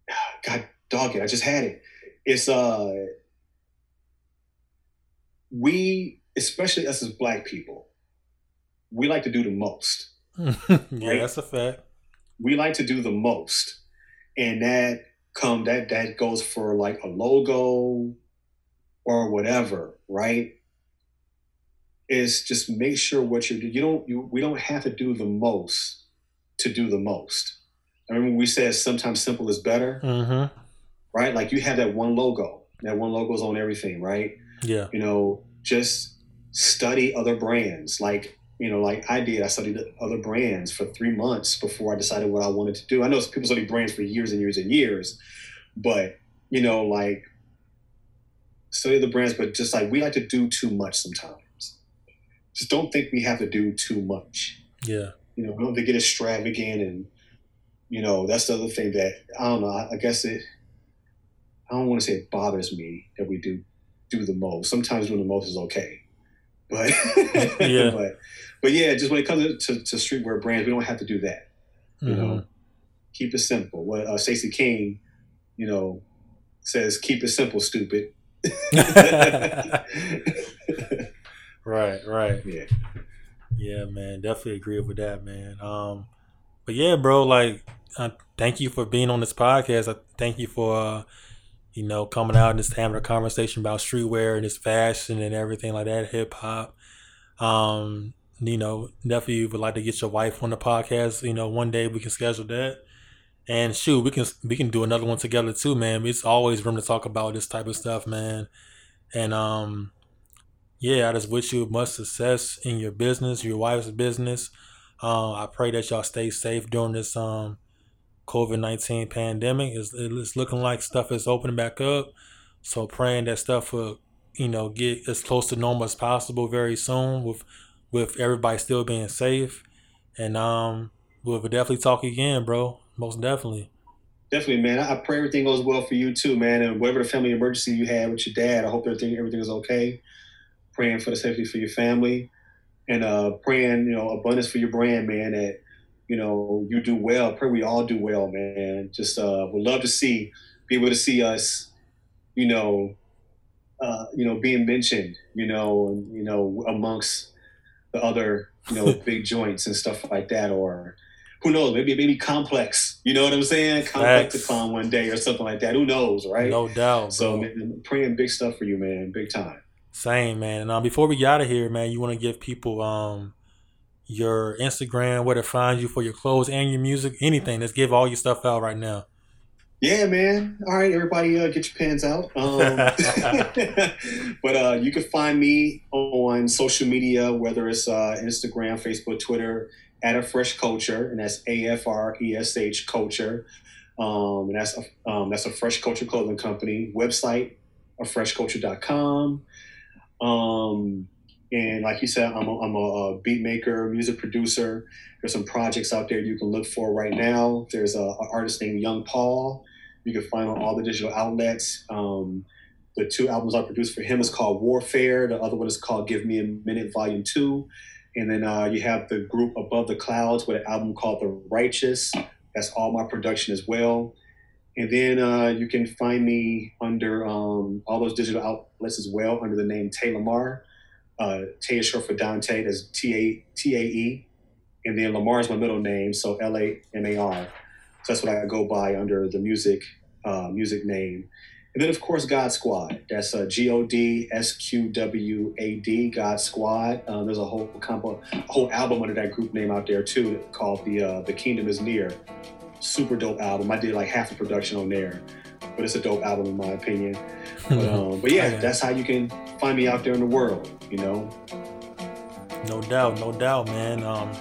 God dog it I just had it. It's uh we especially us as black people we like to do the most yeah, right? that's a fact. We like to do the most, and that come that that goes for like a logo or whatever, right? Is just make sure what you do. You don't. You, we don't have to do the most to do the most. I remember we said sometimes simple is better, mm-hmm. right? Like you have that one logo. That one logo's on everything, right? Yeah. You know, just study other brands. Like you know, like I did, I studied other brands for three months before I decided what I wanted to do. I know people study brands for years and years and years, but you know, like study the brands, but just like we like to do too much sometimes. Just don't think we have to do too much. Yeah. You know, don't to get extravagant and you know, that's the other thing that I don't know, I, I guess it I don't want to say it bothers me that we do do the most. Sometimes doing the most is okay. But yeah. but but yeah, just when it comes to, to, to streetwear brands, we don't have to do that. You mm-hmm. know, keep it simple. What uh, Stacey King, you know, says, "Keep it simple, stupid." right, right. Yeah. Yeah, man. Definitely agree with that, man. Um, but yeah, bro, like, uh, thank you for being on this podcast. I thank you for, uh, you know, coming out and just having a conversation about streetwear and this fashion and everything like that, hip hop. Um, you know, definitely would like to get your wife on the podcast. You know, one day we can schedule that. And shoot, we can we can do another one together too, man. It's always room to talk about this type of stuff, man. And um, yeah, I just wish you much success in your business, your wife's business. Uh, I pray that y'all stay safe during this um COVID nineteen pandemic. It's, it's looking like stuff is opening back up, so praying that stuff will you know get as close to normal as possible very soon with with everybody still being safe. And um, we'll definitely talk again, bro. Most definitely. Definitely, man. I pray everything goes well for you too, man. And whatever the family emergency you had with your dad, I hope everything everything is okay. Praying for the safety for your family, and uh, praying you know abundance for your brand, man. That you know you do well. Pray we all do well, man. Just uh, would love to see be able to see us, you know, uh, you know, being mentioned, you know, and you know amongst the other you know big joints and stuff like that, or who knows, maybe maybe complex. You know what I'm saying? Complex to come one day or something like that. Who knows, right? No doubt. So man, praying big stuff for you, man, big time. Same, man. And um, before we get out of here, man, you want to give people um your Instagram, where to find you for your clothes and your music, anything. Let's give all your stuff out right now. Yeah, man. All right, everybody, uh, get your pens out. Um, but uh, you can find me on social media, whether it's uh, Instagram, Facebook, Twitter, at a fresh culture, and that's A F R E S H culture. Um, and that's a, um, that's a fresh culture clothing company website, afreshculture.com. Um, and like you said, I'm a, I'm a beat maker, music producer. There's some projects out there you can look for right now. There's an artist named Young Paul. You can find on all the digital outlets. Um, the two albums I produced for him is called Warfare. The other one is called Give Me a Minute Volume 2. And then uh, you have the group Above the Clouds with an album called The Righteous. That's all my production as well. And then uh, you can find me under um, all those digital outlets as well under the name Tay Lamar. Uh, Tay is short for Dante, that's T A T A E. And then Lamar is my middle name, so L A M A R. So that's what I go by under the music uh, music name. And then, of course, God Squad. That's uh, G O D S Q W A D, God Squad. Um, there's a whole compo, a whole album under that group name out there too, called the uh, the Kingdom Is Near. Super dope album. I did like half the production on there, but it's a dope album in my opinion. But, um, but yeah, that's how you can find me out there in the world. You know. No doubt, no doubt, man. Um,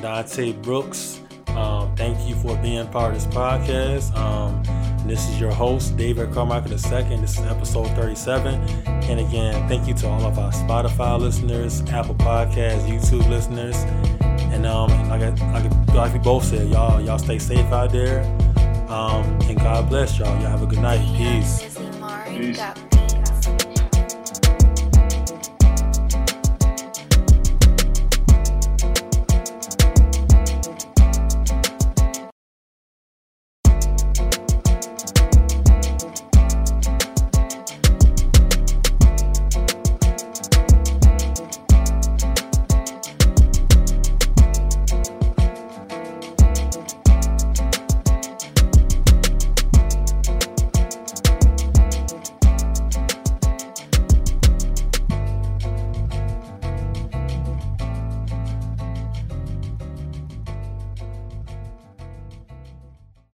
Dante Brooks. Um, thank you for being part of this podcast. Um, this is your host, David Carmichael II. This is episode 37. And again, thank you to all of our Spotify listeners, Apple Podcasts, YouTube listeners. And um, like, I, like, like we both said, y'all, y'all stay safe out there. Um, and God bless y'all. Y'all have a good night. Peace. Peace.